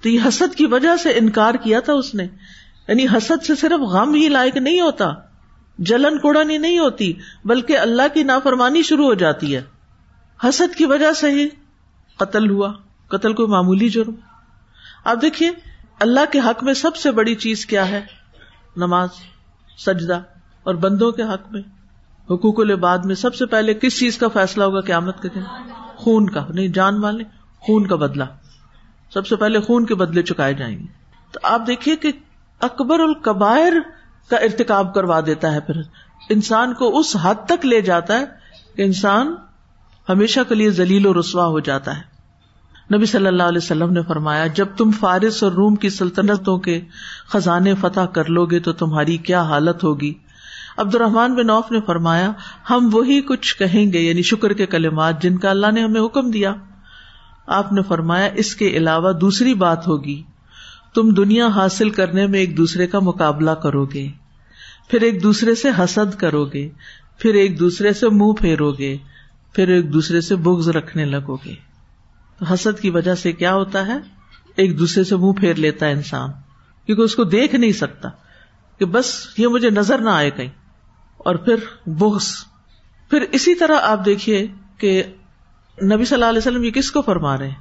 تو یہ حسد کی وجہ سے انکار کیا تھا اس نے۔ یعنی حسد سے صرف غم ہی لائق نہیں ہوتا۔ جلن کوڑانی نہیں ہوتی، بلکہ اللہ کی نافرمانی شروع ہو جاتی ہے۔ حسد کی وجہ سے ہی قتل ہوا۔ قتل کوئی معمولی جرم۔ آپ دیکھیے، اللہ کے حق میں سب سے بڑی چیز کیا ہے؟ نماز، سجدہ اور بندوں کے حق میں۔ حقوق العباد میں سب سے پہلے کس چیز کا فیصلہ ہوگا قیامت کے دن؟ خون کا. نہیں، جان والے. خون کا بدلا سب سے پہلے خون کے بدلے چکائے جائیں گے. تو آپ دیکھیے کہ اکبر القبائر کا ارتکاب کروا دیتا ہے پھر. انسان کو اس حد تک لے جاتا ہے کہ انسان ہمیشہ کے لیے ذلیل و رسوا ہو جاتا ہے. نبی صلی اللہ علیہ وسلم نے فرمایا، جب تم فارس اور روم کی سلطنتوں کے خزانے فتح کر لو گے تو تمہاری کیا حالت ہوگی؟ عبد الرحمان بن اوف نے فرمایا، ہم وہی کچھ کہیں گے یعنی شکر کے کلمات جن کا اللہ نے ہمیں حکم دیا۔ آپ نے فرمایا، اس کے علاوہ دوسری بات ہوگی۔ تم دنیا حاصل کرنے میں ایک دوسرے کا مقابلہ کرو گے۔ پھر ایک دوسرے سے حسد کرو گے۔ پھر ایک دوسرے سے منہ پھیرو گے۔ پھر ایک دوسرے سے بگز رکھنے لگو گے۔ حسد کی وجہ سے کیا ہوتا ہے؟ ایک دوسرے سے منہ پھیر لیتا ہے انسان۔ کیونکہ اس کو دیکھ نہیں سکتا کہ بس یہ مجھے نظر نہ آئے کہیں۔ اور پھر بغض۔ پھر اسی طرح آپ دیکھیے کہ نبی صلی اللہ علیہ وسلم یہ کس کو فرما رہے ہیں؟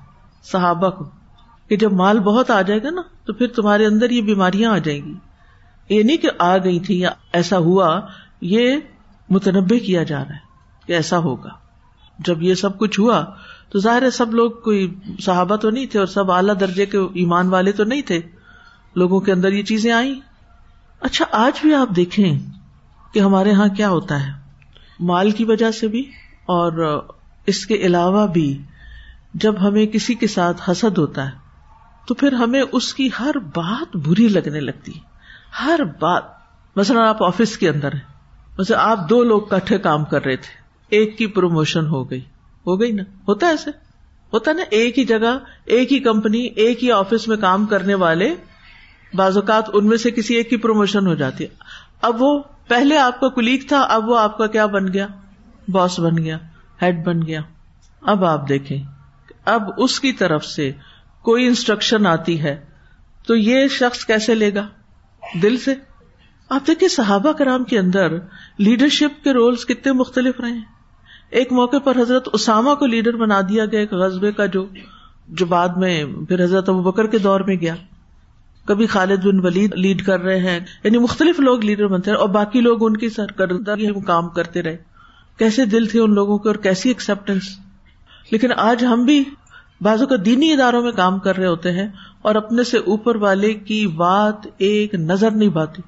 صحابہ کو۔ کہ جب مال بہت آ جائے گا نا، تو پھر تمہارے اندر یہ بیماریاں آ جائیں گی۔ یہ نہیں کہ آ گئی تھی یا ایسا ہوا، یہ متنوع کیا جا رہا ہے کہ ایسا ہوگا۔ جب یہ سب کچھ ہوا، تو ظاہر ہے سب لوگ کوئی صحابہ تو نہیں تھے اور سب اعلیٰ درجے کے ایمان والے تو نہیں تھے۔ لوگوں کے اندر یہ چیزیں آئی اچھا آج بھی آپ دیکھیں کہ ہمارے یہاں کیا ہوتا ہے۔ مال کی وجہ سے بھی اور اس کے علاوہ بھی جب ہمیں کسی کے ساتھ حسد ہوتا ہے، تو پھر ہمیں اس کی ہر بات بری لگنے لگتی۔ ہر بات۔ مثلاً آپ آفس کے اندر ہیں۔ ویسے آپ دو لوگ کٹھے کام کر رہے تھے۔ ایک کی پروموشن ہو گئی۔ ہو گئی نا؟ ہوتا ہے ایسے۔ ہوتا نا؟ ایک ہی جگہ، ایک ہی کمپنی، ایک ہی آفس میں کام کرنے والے، بعض اوقات ان میں سے کسی ایک کی پروموشن ہو جاتی۔ ہے اب وہ پہلے آپ کا کلیگ تھا، اب وہ آپ کا کیا بن گیا؟ باس بن گیا، ہیڈ بن گیا۔ اب آپ دیکھیں، اب اس کی طرف سے کوئی انسٹرکشن آتی ہے تو یہ شخص کیسے لے گا؟ دل سے۔ آپ دیکھیے صحابہ کرام کے اندر لیڈرشپ کے رولس کتنے مختلف رہے ہیں۔ ایک موقع پر حضرت اسامہ کو لیڈر بنا دیا گیا، ایک غزبے کا جو جو بعد میں پھر حضرت ابو بکر کے دور میں گیا۔ کبھی خالد بن ولید لیڈ کر رہے ہیں۔ یعنی مختلف لوگ لیڈر بنتے ہیں اور باقی لوگ ان کی سرکردہ کام کرتے رہے۔ کیسے دل تھے ان لوگوں کے اور کیسی ایکسپٹینس لیکن آج ہم بھی بازو کا دینی اداروں میں کام کر رہے ہوتے ہیں اور اپنے سے اوپر والے کی بات ایک نظر نہیں پاتی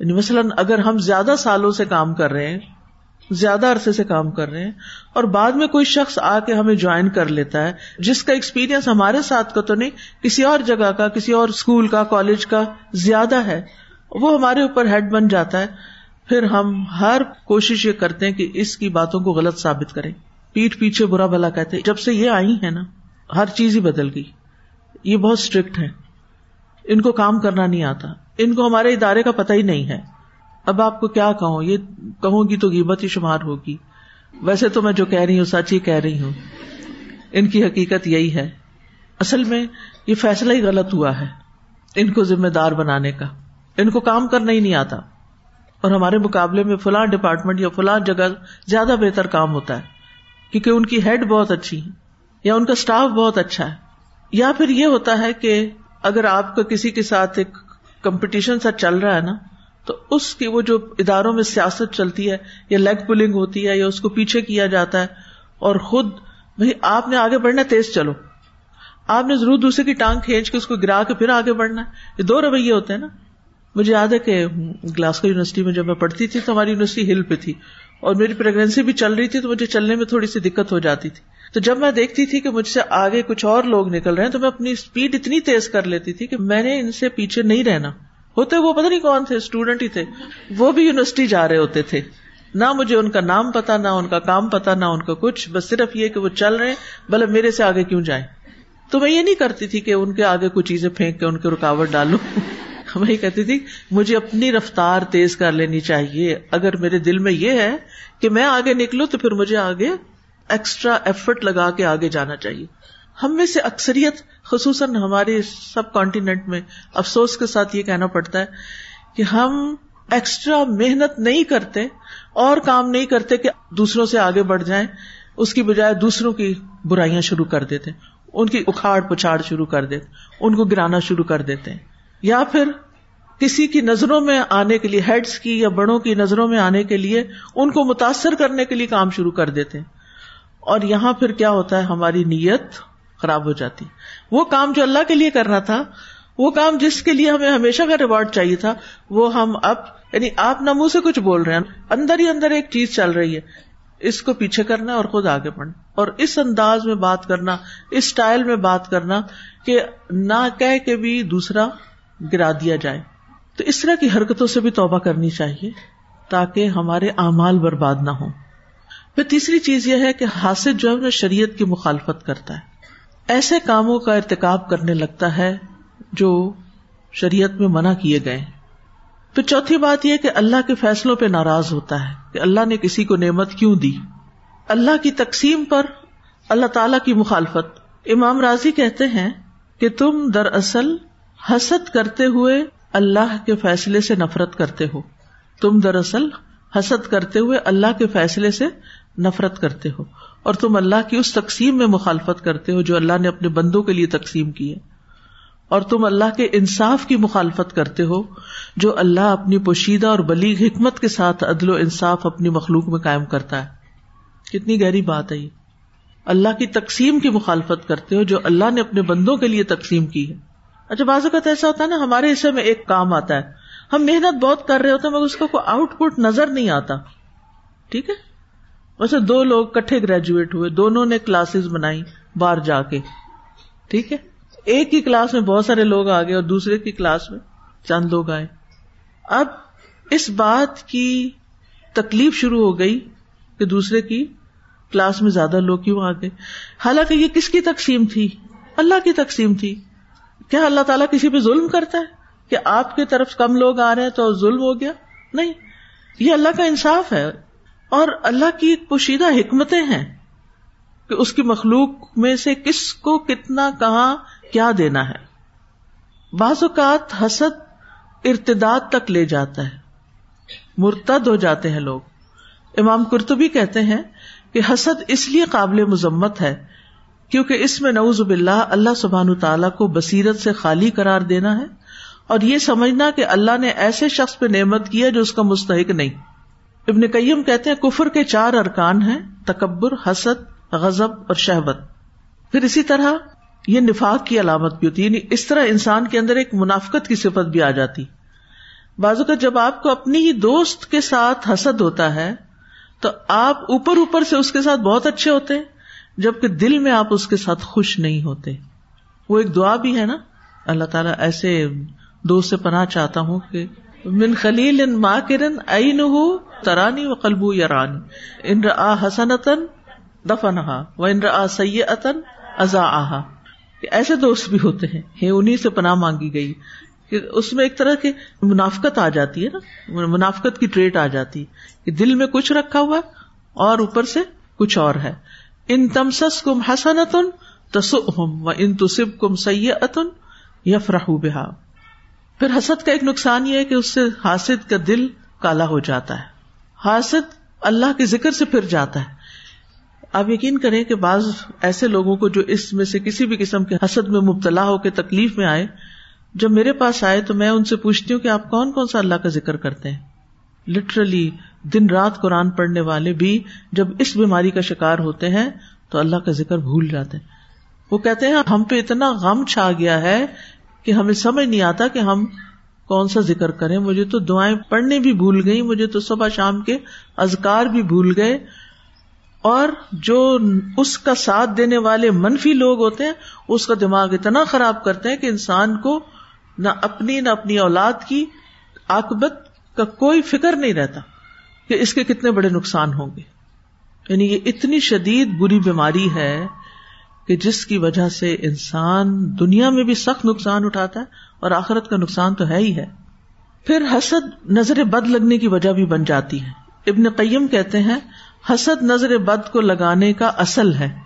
یعنی مثلاً اگر ہم زیادہ سالوں سے کام کر رہے ہیں زیادہ عرصے سے کام کر رہے ہیں اور بعد میں کوئی شخص آ کے ہمیں جوائن کر لیتا ہے، جس کا ایکسپیرئنس ہمارے ساتھ کا تو نہیں، کسی اور جگہ کا، کسی اور اسکول کا کالج کا زیادہ ہے، وہ ہمارے اوپر ہیڈ بن جاتا ہے۔ پھر ہم ہر کوشش یہ کرتے ہیں کہ اس کی باتوں کو غلط ثابت کریں۔ پیٹ پیچھے برا بلا کہتے جب سے یہ آئی ہے نا، ہر چیز ہی بدل گئی۔ یہ بہت اسٹرکٹ ہے ان کو کام کرنا نہیں آتا۔ ان کو ہمارے ادارے کا پتہ ہی نہیں ہے۔ اب آپ کو کیا کہوں؟ یہ کہوں گی تو غیبت ہی شمار ہوگی۔ ویسے تو میں جو کہہ رہی ہوں، سچ ہی کہہ رہی ہوں۔ ان کی حقیقت یہی ہے۔ اصل میں یہ فیصلہ ہی غلط ہوا ہے۔ ان کو ذمہ دار بنانے کا۔ ان کو کام کرنا ہی نہیں آتا۔ اور ہمارے مقابلے میں فلاں ڈپارٹمنٹ یا فلاں جگہ زیادہ بہتر کام ہوتا ہے۔ کیونکہ ان کی ہیڈ بہت اچھی ہے یا ان کا اسٹاف بہت اچھا ہے۔ یا پھر یہ ہوتا ہے کہ اگر آپ کا کسی کے ساتھ ایک کمپٹیشن سا چل رہا ہے نا تو اس کی وہ جو اداروں میں سیاست چلتی ہے، یا لیگ پولنگ ہوتی ہے، یا اس کو پیچھے کیا جاتا ہے، اور خود بھائی آپ نے آگے بڑھنا تیز چلو۔ آپ نے ضرور دوسرے کی ٹانگ کھینچ کے اس کو گرا کے پھر آگے بڑھنا ہے۔ یہ دو رویے ہوتے ہیں نا۔ مجھے یاد ہے کہ گلاسکو یونیورسٹی میں جب میں پڑھتی تھی تو ہماری یونیورسٹی ہل پہ تھی، اور میری پریگنسی بھی چل رہی تھی تو مجھے چلنے میں تھوڑی سی دقت ہو جاتی تھی۔ تو جب میں دیکھتی تھی کہ مجھ سے آگے کچھ اور لوگ نکل رہے ہیں، تو میں اپنی اسپیڈ اتنی تیز کر لیتی تھی کہ میں نے ان سے پیچھے نہیں رہنا۔ ہوتے وہ پتہ نہیں کون تھے اسٹوڈینٹ ہی تھے۔ وہ بھی یونیورسٹی جا رہے ہوتے تھے۔ نہ مجھے ان کا نام پتا نہ ان کا کام پتا نہ ان کا کچھ، بس صرف یہ کہ وہ چل رہے بھلے میرے سے آگے کیوں جائیں؟ تو میں یہ نہیں کرتی تھی کہ ان کے آگے کچھ چیزیں پھینک کے ان کے رکاوٹ ڈالوں۔ [LAUGHS] میں یہ کہتی تھی، مجھے اپنی رفتار تیز کر لینی چاہیے۔ اگر میرے دل میں یہ ہے کہ میں آگے نکلوں تو پھر مجھے آگے ایکسٹرا ایفرٹ لگا کے آگے جانا چاہیے۔ ہم میں سے اکثریت خصوصاً ہمارے سب کانٹینٹ میں افسوس کے ساتھ یہ کہنا پڑتا ہے کہ ہم ایکسٹرا محنت نہیں کرتے اور کام نہیں کرتے کہ دوسروں سے آگے بڑھ جائیں، اس کی بجائے دوسروں کی برائیاں شروع کر دیتے، ان کی اکھاڑ پچھاڑ شروع کر دیتے، ان کو گرانا شروع کر دیتے ہیں یا پھر کسی کی نظروں میں آنے کے لیے ہیڈس کی یا بڑوں کی نظروں میں آنے کے لیے، ان کو متاثر کرنے کے لیے کام شروع کر دیتے۔ ہیں اور یہاں پھر کیا ہوتا ہے، ہماری نیت خراب ہو جاتی۔ وہ کام جو اللہ کے لیے کرنا تھا، وہ کام جس کے لیے ہمیں ہمیشہ کا ریوارڈ چاہیے تھا، وہ ہم اب یعنی آپ نہ منہ سے کچھ بول رہے ہیں، اندر ہی اندر ایک چیز چل رہی ہے۔ اس کو پیچھے کرنا اور خود آگے بڑھنا۔ اور اس انداز میں بات کرنا، اس اسٹائل میں بات کرنا کہ نہ کہ کے بھی دوسرا گرا دیا جائے۔ تو اس طرح کی حرکتوں سے بھی توبہ کرنی چاہیے تاکہ ہمارے اعمال برباد نہ ہوں۔ پھر تیسری چیز یہ ہے کہ حاصل جو ہے شریعت کی مخالفت کرتا ہے۔ ایسے کاموں کا ارتکاب کرنے لگتا ہے جو شریعت میں منع کیے گئے پھر چوتھی بات یہ کہ اللہ کے فیصلوں پہ ناراض ہوتا ہے کہ اللہ نے کسی کو نعمت کیوں دی۔ اللہ کی تقسیم پر اللہ تعالی کی مخالفت۔ امام راضی کہتے ہیں کہ تم دراصل حسد کرتے ہوئے اللہ کے فیصلے سے نفرت کرتے ہو۔ تم دراصل حسد کرتے ہوئے اللہ کے فیصلے سے نفرت کرتے ہو۔ اور تم اللہ کی اس تقسیم میں مخالفت کرتے ہو جو اللہ نے اپنے بندوں کے لیے تقسیم کی ہے۔ اور تم اللہ کے انصاف کی مخالفت کرتے ہو جو اللہ اپنی پوشیدہ اور بلیغ حکمت کے ساتھ عدل و انصاف اپنی مخلوق میں قائم کرتا ہے۔ کتنی گہری بات ہے یہ۔ اللہ کی تقسیم کی مخالفت کرتے ہو جو اللہ نے اپنے بندوں کے لیے تقسیم کی ہے۔ اچھا بعض اوقات ایسا ہوتا ہے نا، ہمارے حصے میں ایک کام آتا ہے۔ ہم محنت بہت کر رہے ہوتے ہیں مگر اس کا کوئی آؤٹ پٹ نظر نہیں آتا۔ ٹھیک ہے؟ ویسے دو لوگ کٹھے گریجویٹ ہوئے۔ دونوں نے کلاسز بنائی باہر جا کے۔ ٹھیک ہے؟ ایک ہی کلاس میں بہت سارے لوگ آ گئے اور دوسرے کی کلاس میں چند لوگ آئے۔ اب اس بات کی تکلیف شروع ہو گئی کہ دوسرے کی کلاس میں زیادہ لوگ کیوں آ گئے؟ حالانکہ یہ کس کی تقسیم تھی؟ اللہ کی تقسیم تھی۔ کیا اللہ تعالیٰ کسی پہ ظلم کرتا ہے کہ آپ کی طرف کم لوگ آ رہے ہیں تو ظلم ہو گیا؟ نہیں۔ یہ اللہ کا انصاف ہے۔ اور اللہ کی پوشیدہ حکمتیں ہیں کہ اس کی مخلوق میں سے کس کو کتنا کہاں کیا دینا ہے۔ بعض اوقات حسد ارتداد تک لے جاتا ہے۔ مرتد ہو جاتے ہیں لوگ۔ امام کرتبی کہتے ہیں کہ حسد اس لیے قابل مذمت ہے کیونکہ اس میں نوز باللہ اللہ سبحان تعالیٰ کو بصیرت سے خالی قرار دینا ہے اور یہ سمجھنا کہ اللہ نے ایسے شخص پہ نعمت کیا جو اس کا مستحق نہیں۔ ابن کئیم کہتے ہیں کفر کے چار ارکان ہیں، تکبر، حسد غزب اور شہبت پھر اسی طرح یہ نفاق کی علامت بھی ہوتی ہے یعنی اس طرح انسان کے اندر ایک منافقت کی صفت بھی آ جاتی۔ بازو کا جب آپ کو اپنی ہی دوست کے ساتھ حسد ہوتا ہے، تو آپ اوپر اوپر سے اس کے ساتھ بہت اچھے ہوتے، جبکہ دل میں آپ اس کے ساتھ خوش نہیں ہوتے۔ وہ ایک دعا بھی ہے نا، اللہ تعالیٰ ایسے دوست سے پناہ چاہتا ہوں کہ من خلیل ان ماں کرن این ترانی و قلبو یا رانی ان را حسنتن دفنہا و ان را سیئتن ازا آہا ایسے دوست بھی ہوتے ہیں انہیں سے پناہ مانگی گئی کہ اس میں ایک طرح کی منافقت آ جاتی ہے نا؟ منافقت کی ٹریٹ آ جاتی ہے کہ دل میں کچھ رکھا ہوا اور اوپر سے کچھ اور ہے۔ ان تمسس کم حسنتن تسم و ان تصب کم سیئتن یفرح بہا۔ پھر حسد کا ایک نقصان یہ ہے کہ اس سے حاسد کا دل کالا ہو جاتا ہے۔ حاسد اللہ کے ذکر سے پھر جاتا ہے۔ آپ یقین کریں کہ بعض ایسے لوگوں کو جو اس میں سے کسی بھی قسم کے حسد میں مبتلا ہو کے تکلیف میں آئے، جب میرے پاس آئے تو میں ان سے پوچھتی ہوں کہ آپ کون کون سا اللہ کا ذکر کرتے ہیں۔ لٹرلی دن رات قرآن پڑھنے والے بھی جب اس بیماری کا شکار ہوتے ہیں تو اللہ کا ذکر بھول جاتے ہیں۔ وہ کہتے ہیں، ہم پہ اتنا غم چھا گیا ہے کہ ہمیں سمجھ نہیں آتا کہ ہم کون سا ذکر کریں۔ مجھے تو دعائیں پڑھنے بھی بھول گئی، مجھے تو صبح شام کے ازکار بھی بھول گئے۔ اور جو اس کا ساتھ دینے والے منفی لوگ ہوتے ہیں، اس کا دماغ اتنا خراب کرتے ہیں کہ انسان کو نہ اپنی نہ اپنی اولاد کی آکبت کا کوئی فکر نہیں رہتا کہ اس کے کتنے بڑے نقصان ہوں گے۔ یعنی یہ اتنی شدید بری بیماری ہے کہ جس کی وجہ سے انسان دنیا میں بھی سخت نقصان اٹھاتا ہے اور آخرت کا نقصان تو ہے ہی ہے۔ پھر حسد نظر بد لگنے کی وجہ بھی بن جاتی ہے۔ ابن قیم کہتے ہیں، حسد نظر بد کو لگانے کا اصل ہے۔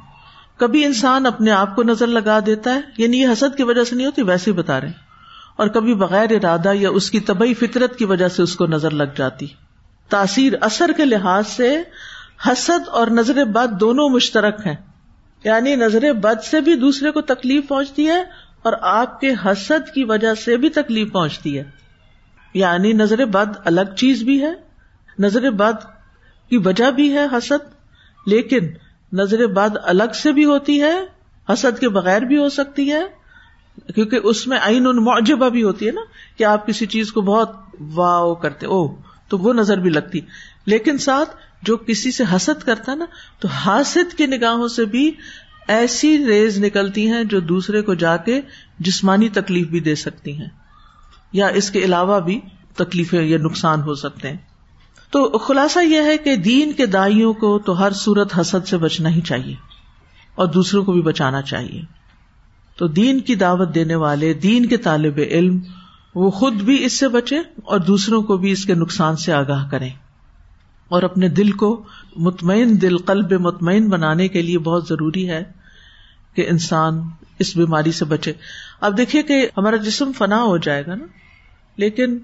کبھی انسان اپنے آپ کو نظر لگا دیتا ہے یعنی یہ حسد کی وجہ سے نہیں ہوتی، ویسے ہی بتا رہے اور کبھی بغیر ارادہ یا اس کی طبی فطرت کی وجہ سے اس کو نظر لگ جاتی۔ تاثیر اثر کے لحاظ سے حسد اور نظر بد دونوں مشترک ہیں۔ یعنی نظر بد سے بھی دوسرے کو تکلیف پہنچتی ہے اور آپ کے حسد کی وجہ سے بھی تکلیف پہنچتی ہے۔ یعنی نظر بد الگ چیز بھی ہے، نظر بد کی وجہ بھی ہے حسد، لیکن نظر بد الگ سے بھی ہوتی ہے، حسد کے بغیر بھی ہو سکتی ہے، کیونکہ اس میں عین معجبہ بھی ہوتی ہے نا کہ آپ کسی چیز کو بہت واؤ کرتے او تو وہ نظر بھی لگتی۔ لیکن ساتھ جو کسی سے حسد کرتا نا، تو حاسد کی نگاہوں سے بھی ایسی ریز نکلتی ہیں جو دوسرے کو جا کے جسمانی تکلیف بھی دے سکتی ہیں، یا اس کے علاوہ بھی تکلیفیں یا نقصان ہو سکتے ہیں۔ تو خلاصہ یہ ہے کہ دین کے دائیوں کو تو ہر صورت حسد سے بچنا ہی چاہیے اور دوسروں کو بھی بچانا چاہیے۔ تو دین کی دعوت دینے والے، دین کے طالب علم، وہ خود بھی اس سے بچے اور دوسروں کو بھی اس کے نقصان سے آگاہ کریں۔ اور اپنے دل کو مطمئن دل قلب مطمئن بنانے کے لیے بہت ضروری ہے کہ انسان اس بیماری سے بچے۔ اب دیکھیے کہ ہمارا جسم فنا ہو جائے گا نا، لیکن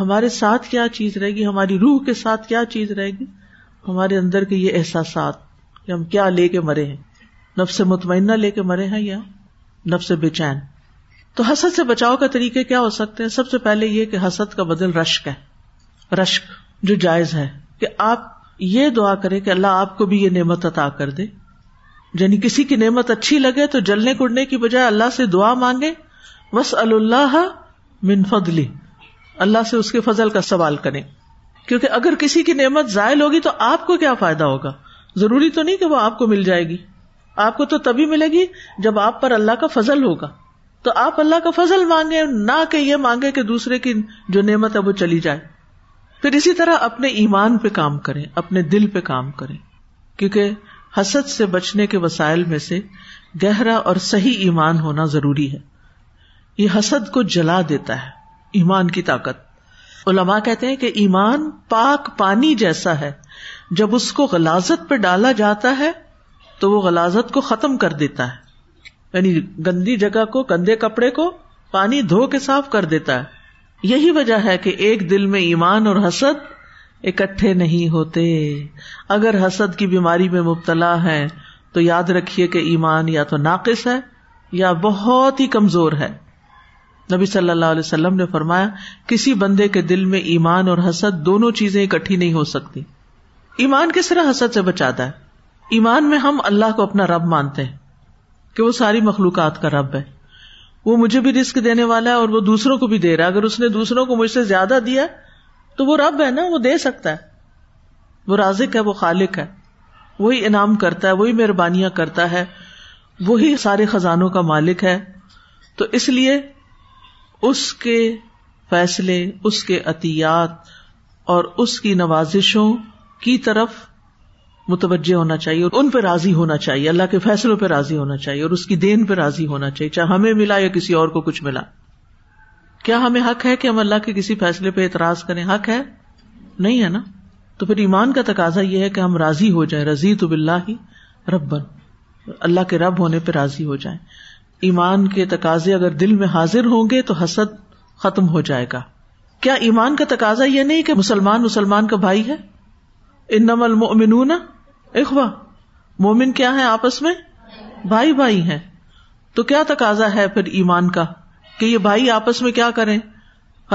ہمارے ساتھ کیا چیز رہے گی؟ ہماری روح کے ساتھ کیا چیز رہے گی؟ ہمارے اندر کے یہ احساسات کہ ہم کیا لے کے مرے ہیں۔ نفس مطمئنہ لے کے مرے ہیں یا نفس بے چین؟ تو حسد سے بچاؤ کا طریقے کیا ہو سکتے ہیں؟ سب سے پہلے یہ کہ حسد کا بدل رشک ہے۔ رشک جو جائز ہے۔ کہ آپ یہ دعا کرے کہ اللہ آپ کو بھی یہ نعمت عطا کر دے۔ یعنی کسی کی نعمت اچھی لگے تو جلنے کڑنے کی بجائے اللہ سے دعا مانگے۔ وس اللہ من فضلی اللہ سے اس کے فضل کا سوال کریں۔ کیونکہ اگر کسی کی نعمت زائل ہوگی تو آپ کو کیا فائدہ ہوگا؟ ضروری تو نہیں کہ وہ آپ کو مل جائے گی۔ آپ کو تو تبھی ملے گی جب آپ پر اللہ کا فضل ہوگا۔ تو آپ اللہ کا فضل مانگے نہ کہ یہ مانگے کہ دوسرے کی جو نعمت ہے وہ چلی جائے۔ پھر اسی طرح اپنے ایمان پہ کام کریں، اپنے دل پہ کام کریں۔ کیونکہ حسد سے بچنے کے وسائل میں سے گہرا اور صحیح ایمان ہونا ضروری ہے۔ یہ حسد کو جلا دیتا ہے، ایمان کی طاقت۔ علماء کہتے ہیں کہ ایمان پاک پانی جیسا ہے۔ جب اس کو غلازت پہ ڈالا جاتا ہے، تو وہ غلازت کو ختم کر دیتا ہے۔ یعنی گندی جگہ کو، گندے کپڑے کو پانی دھو کے صاف کر دیتا ہے۔ یہی وجہ ہے کہ ایک دل میں ایمان اور حسد اکٹھے نہیں ہوتے۔ اگر حسد کی بیماری میں مبتلا ہے تو یاد رکھیے کہ ایمان یا تو ناقص ہے یا بہت ہی کمزور ہے۔ نبی صلی اللہ علیہ وسلم نے فرمایا، کسی بندے کے دل میں ایمان اور حسد دونوں چیزیں اکٹھی نہیں ہو سکتی۔ ایمان کس طرح حسد سے بچاتا ہے؟ ایمان میں ہم اللہ کو اپنا رب مانتے ہیں، کہ وہ ساری مخلوقات کا رب ہے۔ وہ مجھے بھی رسک دینے والا ہے اور وہ دوسروں کو بھی دے رہا ہے۔ اگر اس نے دوسروں کو مجھ سے زیادہ دیا تو وہ رب ہے نا، وہ دے سکتا ہے۔ وہ رازق ہے، وہ خالق ہے۔ وہی انعام کرتا ہے، وہی مہربانیاں کرتا ہے۔ وہی سارے خزانوں کا مالک ہے۔ تو اس لیے اس کے فیصلے، اس کے عطیات اور اس کی نوازشوں کی طرف متوجہ ہونا چاہیے اور ان پہ راضی ہونا چاہیے۔ اللہ کے فیصلوں پہ راضی ہونا چاہیے اور اس کی دین پہ راضی ہونا چاہیے۔ چاہے ہمیں ملا یا کسی اور کو کچھ ملا۔ کیا ہمیں حق ہے کہ ہم اللہ کے کسی فیصلے پہ اعتراض کریں؟ حق ہے؟ نہیں ہے نا؟ تو پھر ایمان کا تقاضا یہ ہے کہ ہم راضی ہو جائیں۔ رضی تو بلّہ ہی ربن۔ اللہ کے رب ہونے پہ راضی ہو جائیں۔ ایمان کے تقاضے اگر دل میں حاضر ہوں گے تو حسد ختم ہو جائے گا۔ کیا ایمان کا تقاضا یہ نہیں کہ مسلمان مسلمان کا بھائی ہے؟ ان نمل اخوا مومن کیا ہے آپس میں؟ بھائی بھائی ہیں۔ تو کیا تقاضا ہے پھر ایمان کا کہ یہ بھائی آپس میں کیا کریں؟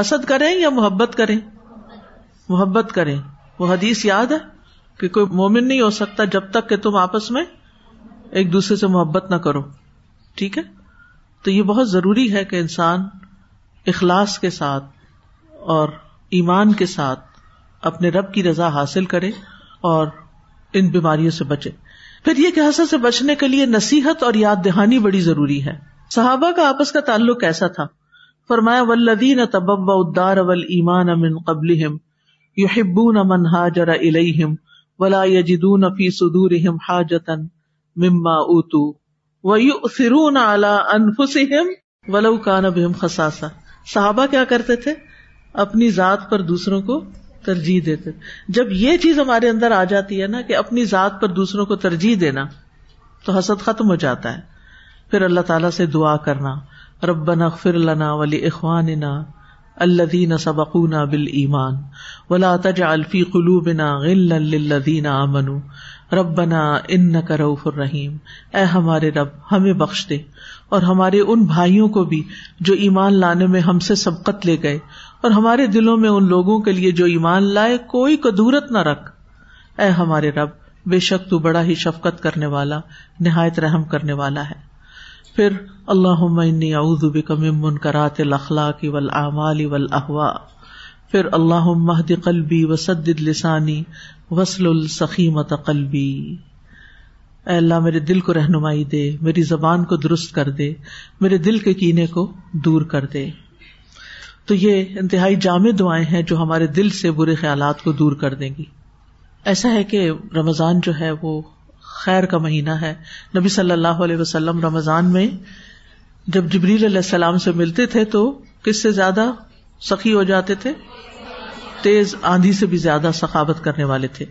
حسد کریں یا محبت کریں؟ محبت کریں۔ وہ حدیث یاد ہے کہ کوئی مومن نہیں ہو سکتا جب تک کہ تم آپس میں ایک دوسرے سے محبت نہ کرو۔ ٹھیک ہے؟ تو یہ بہت ضروری ہے کہ انسان اخلاص کے ساتھ اور ایمان کے ساتھ اپنے رب کی رضا حاصل کرے اور ان بیماریوں سے بچے۔ پھر یہ کہ حسد سے بچنے کے لیے نصیحت اور یاد دہانی بڑی ضروری ہے۔ صحابہ کا آپس کا تعلق کیسا تھا؟ فرمایا ولدین تبب ادار اول ایمان امن قبل یو ہبون امن حاجر الم ولا یجدون فی صدور حاجتن مما اوتو و یو اعلی انفسم ولو کان بہم خساسا صحابہ کیا کرتے تھے؟ اپنی ذات پر دوسروں کو ترجیح دیتے جب یہ چیز ہمارے اندر آ جاتی ہے نا کہ اپنی ذات پر دوسروں کو ترجیح دینا، تو حسد ختم ہو جاتا ہے۔ پھر اللہ تعالیٰ سے دعا کرنا، ربنا اغفر لنا ولی اخواننا الذین سبقونا بالایمان ولا تجعل فی قلوبنا غلا للذین آمنوا۔ ربنا انک رؤوف الرحیم اے ہمارے رب، ہمیں بخش دے۔ اور ہمارے ان بھائیوں کو بھی جو ایمان لانے میں ہم سے سبقت لے گئے۔ اور ہمارے دلوں میں ان لوگوں کے لیے جو ایمان لائے، کوئی کدورت نہ رکھ۔ اے ہمارے رب، بے شک تو بڑا ہی شفقت کرنے والا، نہایت رحم کرنے والا ہے۔ پھر اللہ اعوذ بک من منکرات الاخلاق والآمال والاہواء پھر اللہ مہد قلبی وسدد لسانی وصل السخیمت قلبی۔ اے اللہ، میرے دل کو رہنمائی دے، میری زبان کو درست کر دے، میرے دل کے کینے کو دور کر دے۔ تو یہ انتہائی جامع دعائیں ہیں جو ہمارے دل سے برے خیالات کو دور کر دیں گی۔ ایسا ہے کہ رمضان جو ہے وہ خیر کا مہینہ ہے۔ نبی صلی اللہ علیہ وسلم رمضان میں جب جبریل علیہ السلام سے ملتے تھے تو کس سے زیادہ سخی ہو جاتے تھے؟ تیز آندھی سے بھی زیادہ سخاوت کرنے والے تھے۔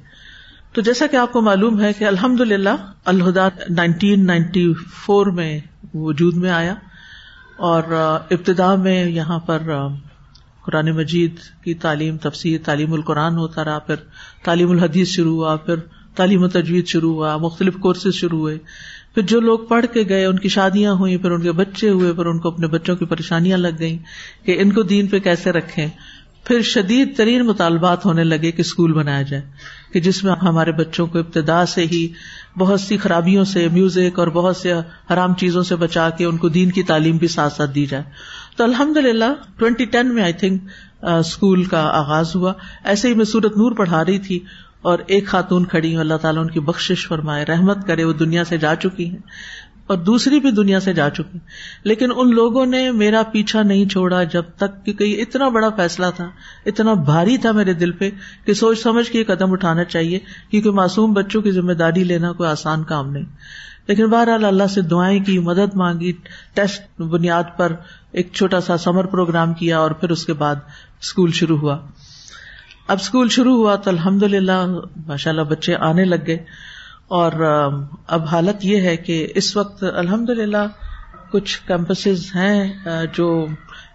تو جیسا کہ آپ کو معلوم ہے کہ الحمد للہ الہدا نائنٹین نائنٹی فور میں وجود میں آیا۔ اور ابتدا میں یہاں پر قرآن مجید کی تعلیم، تفسیر، تعلیم القرآن ہوتا رہا، پھر تعلیم الحدیث شروع ہوا، پھر تعلیم و تجویز شروع ہوا، مختلف کورسز شروع ہوئے۔ پھر جو لوگ پڑھ کے گئے، ان کی شادیاں ہوئیں، پھر ان کے بچے ہوئے، پھر ان کو اپنے بچوں کی پریشانیاں لگ گئیں کہ ان کو دین پہ کیسے رکھیں۔ پھر شدید ترین مطالبات ہونے لگے کہ اسکول بنایا جائے، کہ جس میں ہمارے بچوں کو ابتدا سے ہی بہت سی خرابیوں سے میوزک اور بہت سے حرام چیزوں سے بچا کے ان کو دین کی تعلیم بھی ساتھ ساتھ دی جائے۔ تو الحمد للہ ٹوینٹی ٹین میں آئی تھنک اسکول کا آغاز ہوا۔ ایسے ہی میں سورت نور پڑھا رہی تھی اور ایک خاتون کھڑی ہوں اللہ تعالیٰ ان کی بخش فرمائے، رحمت کرے، وہ دنیا سے جا چکی ہیں۔ اور دوسری بھی دنیا سے جا چکی۔ لیکن ان لوگوں نے میرا پیچھا نہیں چھوڑا جب تک کہ یہ اتنا بڑا فیصلہ تھا، اتنا بھاری تھا میرے دل پہ کہ سوچ سمجھ کے یہ قدم اٹھانا چاہیے کیونکہ معصوم بچوں کی ذمہ داری لینا کوئی آسان کام نہیں۔ لیکن بہرحال اللہ سے دعائیں کی، مدد مانگی، ٹیسٹ بنیاد پر ایک چھوٹا سا سمر پروگرام کیا اور پھر اس کے بعد اسکول شروع ہوا۔ اب اسکول شروع ہوا تو الحمد للہ ماشاء اللہ بچے آنے لگ گئے۔ اور اب حالت یہ ہے کہ اس وقت الحمد للہ کچھ کیمپسز ہیں جو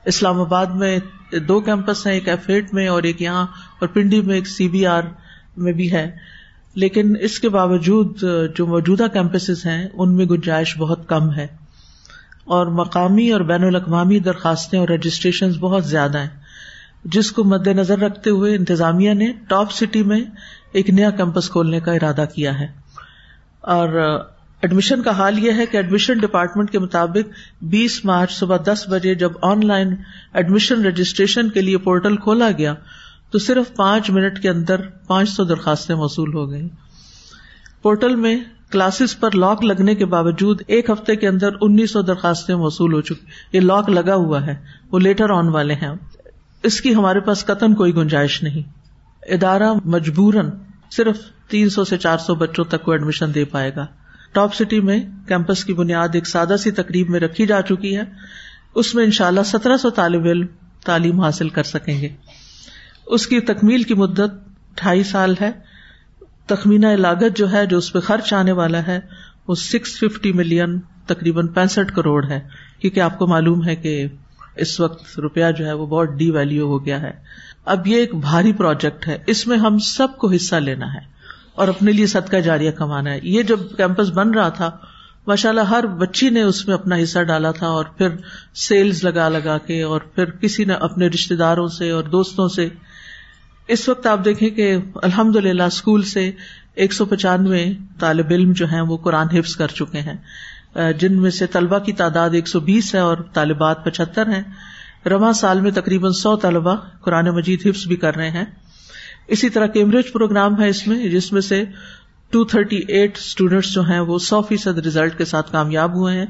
اسلام آباد میں دو کیمپس ہیں، ایک ایفیٹ میں اور ایک یہاں، اور پنڈی میں ایک سی بی آر میں بھی ہے۔ لیکن اس کے باوجود جو موجودہ کیمپسز ہیں، ان میں گنجائش بہت کم ہے۔ اور مقامی اور بین الاقوامی درخواستیں اور رجسٹریشن بہت زیادہ ہیں۔ جس کو مد نظر رکھتے ہوئے انتظامیہ نے ٹاپ سٹی میں ایک نیا کیمپس کھولنے کا ارادہ کیا ہے۔ اور ایڈمیشن کا حال یہ ہے کہ ایڈمیشن ڈپارٹمنٹ کے مطابق بیس مارچ صبح دس بجے جب آن لائن ایڈمیشن رجسٹریشن کے لیے پورٹل کھولا گیا تو صرف پانچ منٹ کے اندر پانچ سو درخواستیں موصول ہو گئی پورٹل میں کلاسز پر لاک لگنے کے باوجود ایک ہفتے کے اندر انیس سو درخواستیں موصول ہو چکی۔ یہ لاک لگا ہوا ہے۔ وہ لیٹر آن والے ہیں۔ اس کی ہمارے پاس قطن کوئی گنجائش نہیں۔ ادارہ مجبوراً صرف تین سو سے چار سو بچوں تک کو ایڈمیشن دے پائے گا۔ ٹاپ سٹی میں کیمپس کی بنیاد ایک سادہ سی تقریب میں رکھی جا چکی ہے۔ اس میں ان شاء اللہ سترہ سو طالب علم تعلیم حاصل کر سکیں گے۔ اس کی تکمیل کی مدت ڈھائی سال ہے۔ تخمینہ لاگت جو ہے، جو اس پہ خرچ آنے والا ہے، وہ سکس ففٹی ملین تقریباً پینسٹھ کروڑ ہے۔ کیونکہ آپ کو معلوم ہے کہ اس وقت روپیہ جو ہے وہ بہت ڈی ویلو ہو گیا ہے۔ اب یہ ایک بھاری پروجیکٹ ہے۔ اس میں ہم سب کو حصہ لینا ہے اور اپنے لیے صدقہ جاریہ کمانا ہے۔ یہ جب کیمپس بن رہا تھا ماشاء اللہ ہر بچی نے اس میں اپنا حصہ ڈالا تھا اور پھر سیلز لگا لگا کے اور پھر کسی نے اپنے رشتے داروں سے اور دوستوں سے۔ اس وقت آپ دیکھیں کہ الحمد للہ اسکول سے ایک سو پچانوے طالب علم جو ہیں وہ قرآن حفظ کر چکے ہیں۔ جن میں سے طلبا کی تعداد ایک سو بیس ہے اور طالبات پچہتر ہیں۔ رواں سال میں تقریباً سو طلبا قرآن مجید حفظ بھی کر رہے ہیں۔ اسی طرح کیمبرج پروگرام ہے اس میں، جس میں سے ٹو تھرٹی ایٹ اسٹوڈینٹس جو ہیں وہ سو فیصد ریزلٹ کے ساتھ کامیاب ہوئے ہیں۔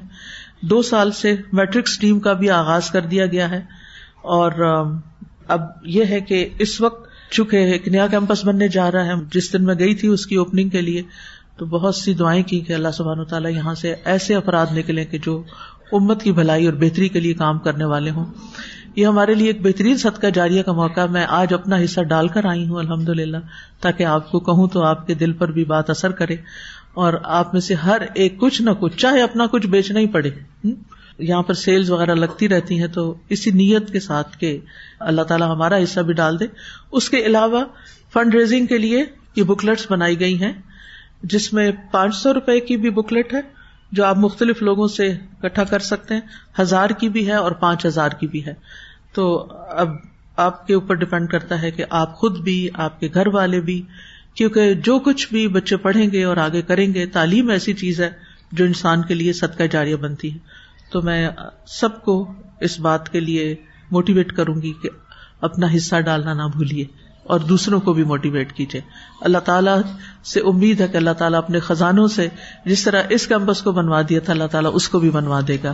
دو سال سے میٹرکس ٹیم کا بھی آغاز کر دیا گیا ہے۔ اور اب یہ ہے کہ اس وقت چونکہ ایک نیا کیمپس بننے جا رہا ہے، جس دن میں گئی تھی اس کی اوپننگ کے لیے، تو بہت سی دعائیں کی کہ اللہ سبحان و تعالیٰ یہاں سے ایسے افراد نکلے کہ جو امت کی بھلائی اور بہتری کے لیے کام کرنے والے ہوں۔ یہ ہمارے لیے ایک بہترین صدقہ جاریہ کا موقع میں آج اپنا حصہ ڈال کر آئی ہوں الحمد للہ تاکہ آپ کو کہوں تو آپ کے دل پر بھی بات اثر کرے۔ اور آپ میں سے ہر ایک کچھ نہ کچھ، چاہے اپنا کچھ بیچنا ہی پڑے۔ یہاں پر سیلز وغیرہ لگتی رہتی ہیں تو اسی نیت کے ساتھ کہ اللہ تعالیٰ ہمارا حصہ بھی ڈال دے۔ اس کے علاوہ فنڈ ریزنگ کے لیے یہ بکلیٹس بنائی گئی ہیں، جس میں پانچ سو روپے کی بھی بکلیٹ ہے۔ جو آپ مختلف لوگوں سے اکٹھا کر سکتے ہیں، ہزار کی بھی ہے اور پانچ ہزار کی بھی ہے۔ تو اب آپ کے اوپر ڈپینڈ کرتا ہے کہ آپ خود بھی، آپ کے گھر والے بھی، کیونکہ جو کچھ بھی بچے پڑھیں گے اور آگے کریں گے، تعلیم ایسی چیز ہے جو انسان کے لیے صدقہ جاریہ بنتی ہے۔ تو میں سب کو اس بات کے لیے موٹیویٹ کروں گی کہ اپنا حصہ ڈالنا نہ بھولیے۔ اور دوسروں کو بھی موٹیویٹ کیجیے اللہ تعالیٰ سے امید ہے کہ اللہ تعالیٰ اپنے خزانوں سے جس طرح اس کیمپس کو بنوا دیا تھا، اللہ تعالیٰ اس کو بھی بنوا دے گا۔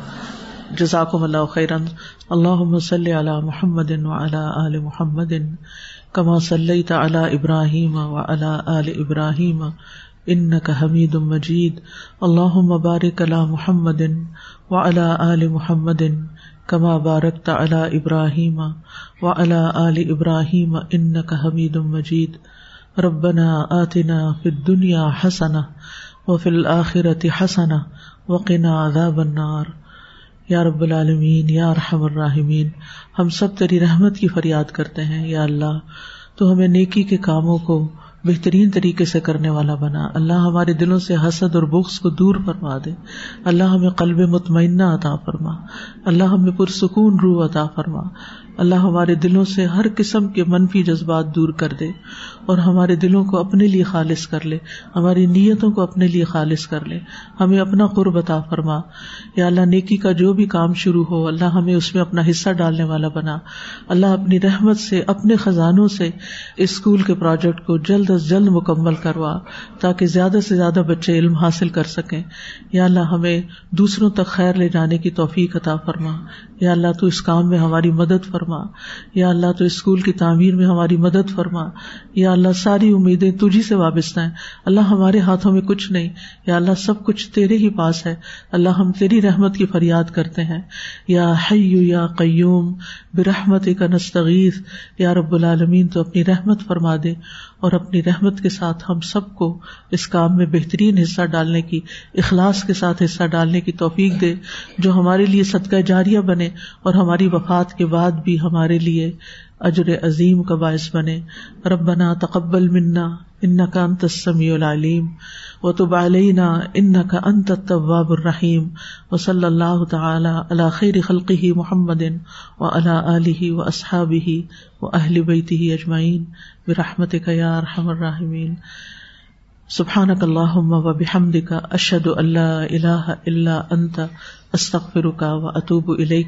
جزاکم اللہ خیرن۔ اللہ صلی علی محمد آل محمد، کما صلی علی ابراہیم و آل ابراہیم ان کا حمید مجید۔ اللہ مبارک اللہ محمد و علی آل محمد۔ کما بارک علی ابراہیم و علی آل ابراہیم ان کا حمید مجید ربنا آتنا فی الدنیا حسنا و فی الآخرت حسنا وقنا عذاب النار. یا رب العالمین یا رحم الراحمین ہم سب تیری رحمت کی فریاد کرتے ہیں، یا اللہ، تو ہمیں نیکی کے کاموں کو بہترین طریقے سے کرنے والا بنا۔ اللہ ہمارے دلوں سے حسد اور بخش کو دور فرما دے۔ اللہ ہمیں قلب مطمئنہ عطا فرما۔ اللہ ہمیں پرسکون روح عطا فرما۔ اللہ ہمارے دلوں سے ہر قسم کے منفی جذبات دور کر دے اور ہمارے دلوں کو اپنے لیے خالص کر لے، ہماری نیتوں کو اپنے لیے خالص کر لے۔ ہمیں اپنا قرب عطا فرما۔ یا اللہ، نیکی کا جو بھی کام شروع ہو، اللہ ہمیں اس میں اپنا حصہ ڈالنے والا بنا۔ اللہ اپنی رحمت سے، اپنے خزانوں سے اسکول کے پروجیکٹ کو جلد از جلد مکمل کروا، تاکہ زیادہ سے زیادہ بچے علم حاصل کر سکیں۔ یا اللہ، ہمیں دوسروں تک خیر لے جانے کی توفیق عطا فرما۔ یا اللہ، تو اس کام میں ہماری مدد فرما۔ یا اللہ تو اسکول کی تعمیر میں ہماری مدد فرما۔ یا اللہ ساری امیدیں تجھی سے وابستہ ہیں۔ اللہ ہمارے ہاتھوں میں کچھ نہیں۔ یا اللہ سب کچھ تیرے ہی پاس ہے۔ اللہ ہم تیری رحمت کی فریاد کرتے ہیں۔ یا حیو یا قیوم برحمت کا نستغیث۔ یا رب العالمین، تو اپنی رحمت فرما دے۔ اور اپنی رحمت کے ساتھ ہم سب کو اس کام میں بہترین حصہ ڈالنے کی، اخلاص کے ساتھ حصہ ڈالنے کی توفیق دے۔ جو ہمارے لیے صدقہ جاریہ بنے اور ہماری وفات کے بعد بھی ہمارے لیے اجر عظیم کا باعث بنے۔ ربنا تقبل منا ان کا انت السمیع العلیم۔ و تب علینا ان کا انت التواب الرحیم۔ و صلی اللہ تعالی علی خیر خلقہ محمد و علی آلہ و اصحابہ و اہل بیتہ اجمعین۔ برحمتک یا ارحم الراحمین۔ سبحانک اللہم و بحمدک اشہد ان لا الہ الا انت، استغفرک و اتوب الیک۔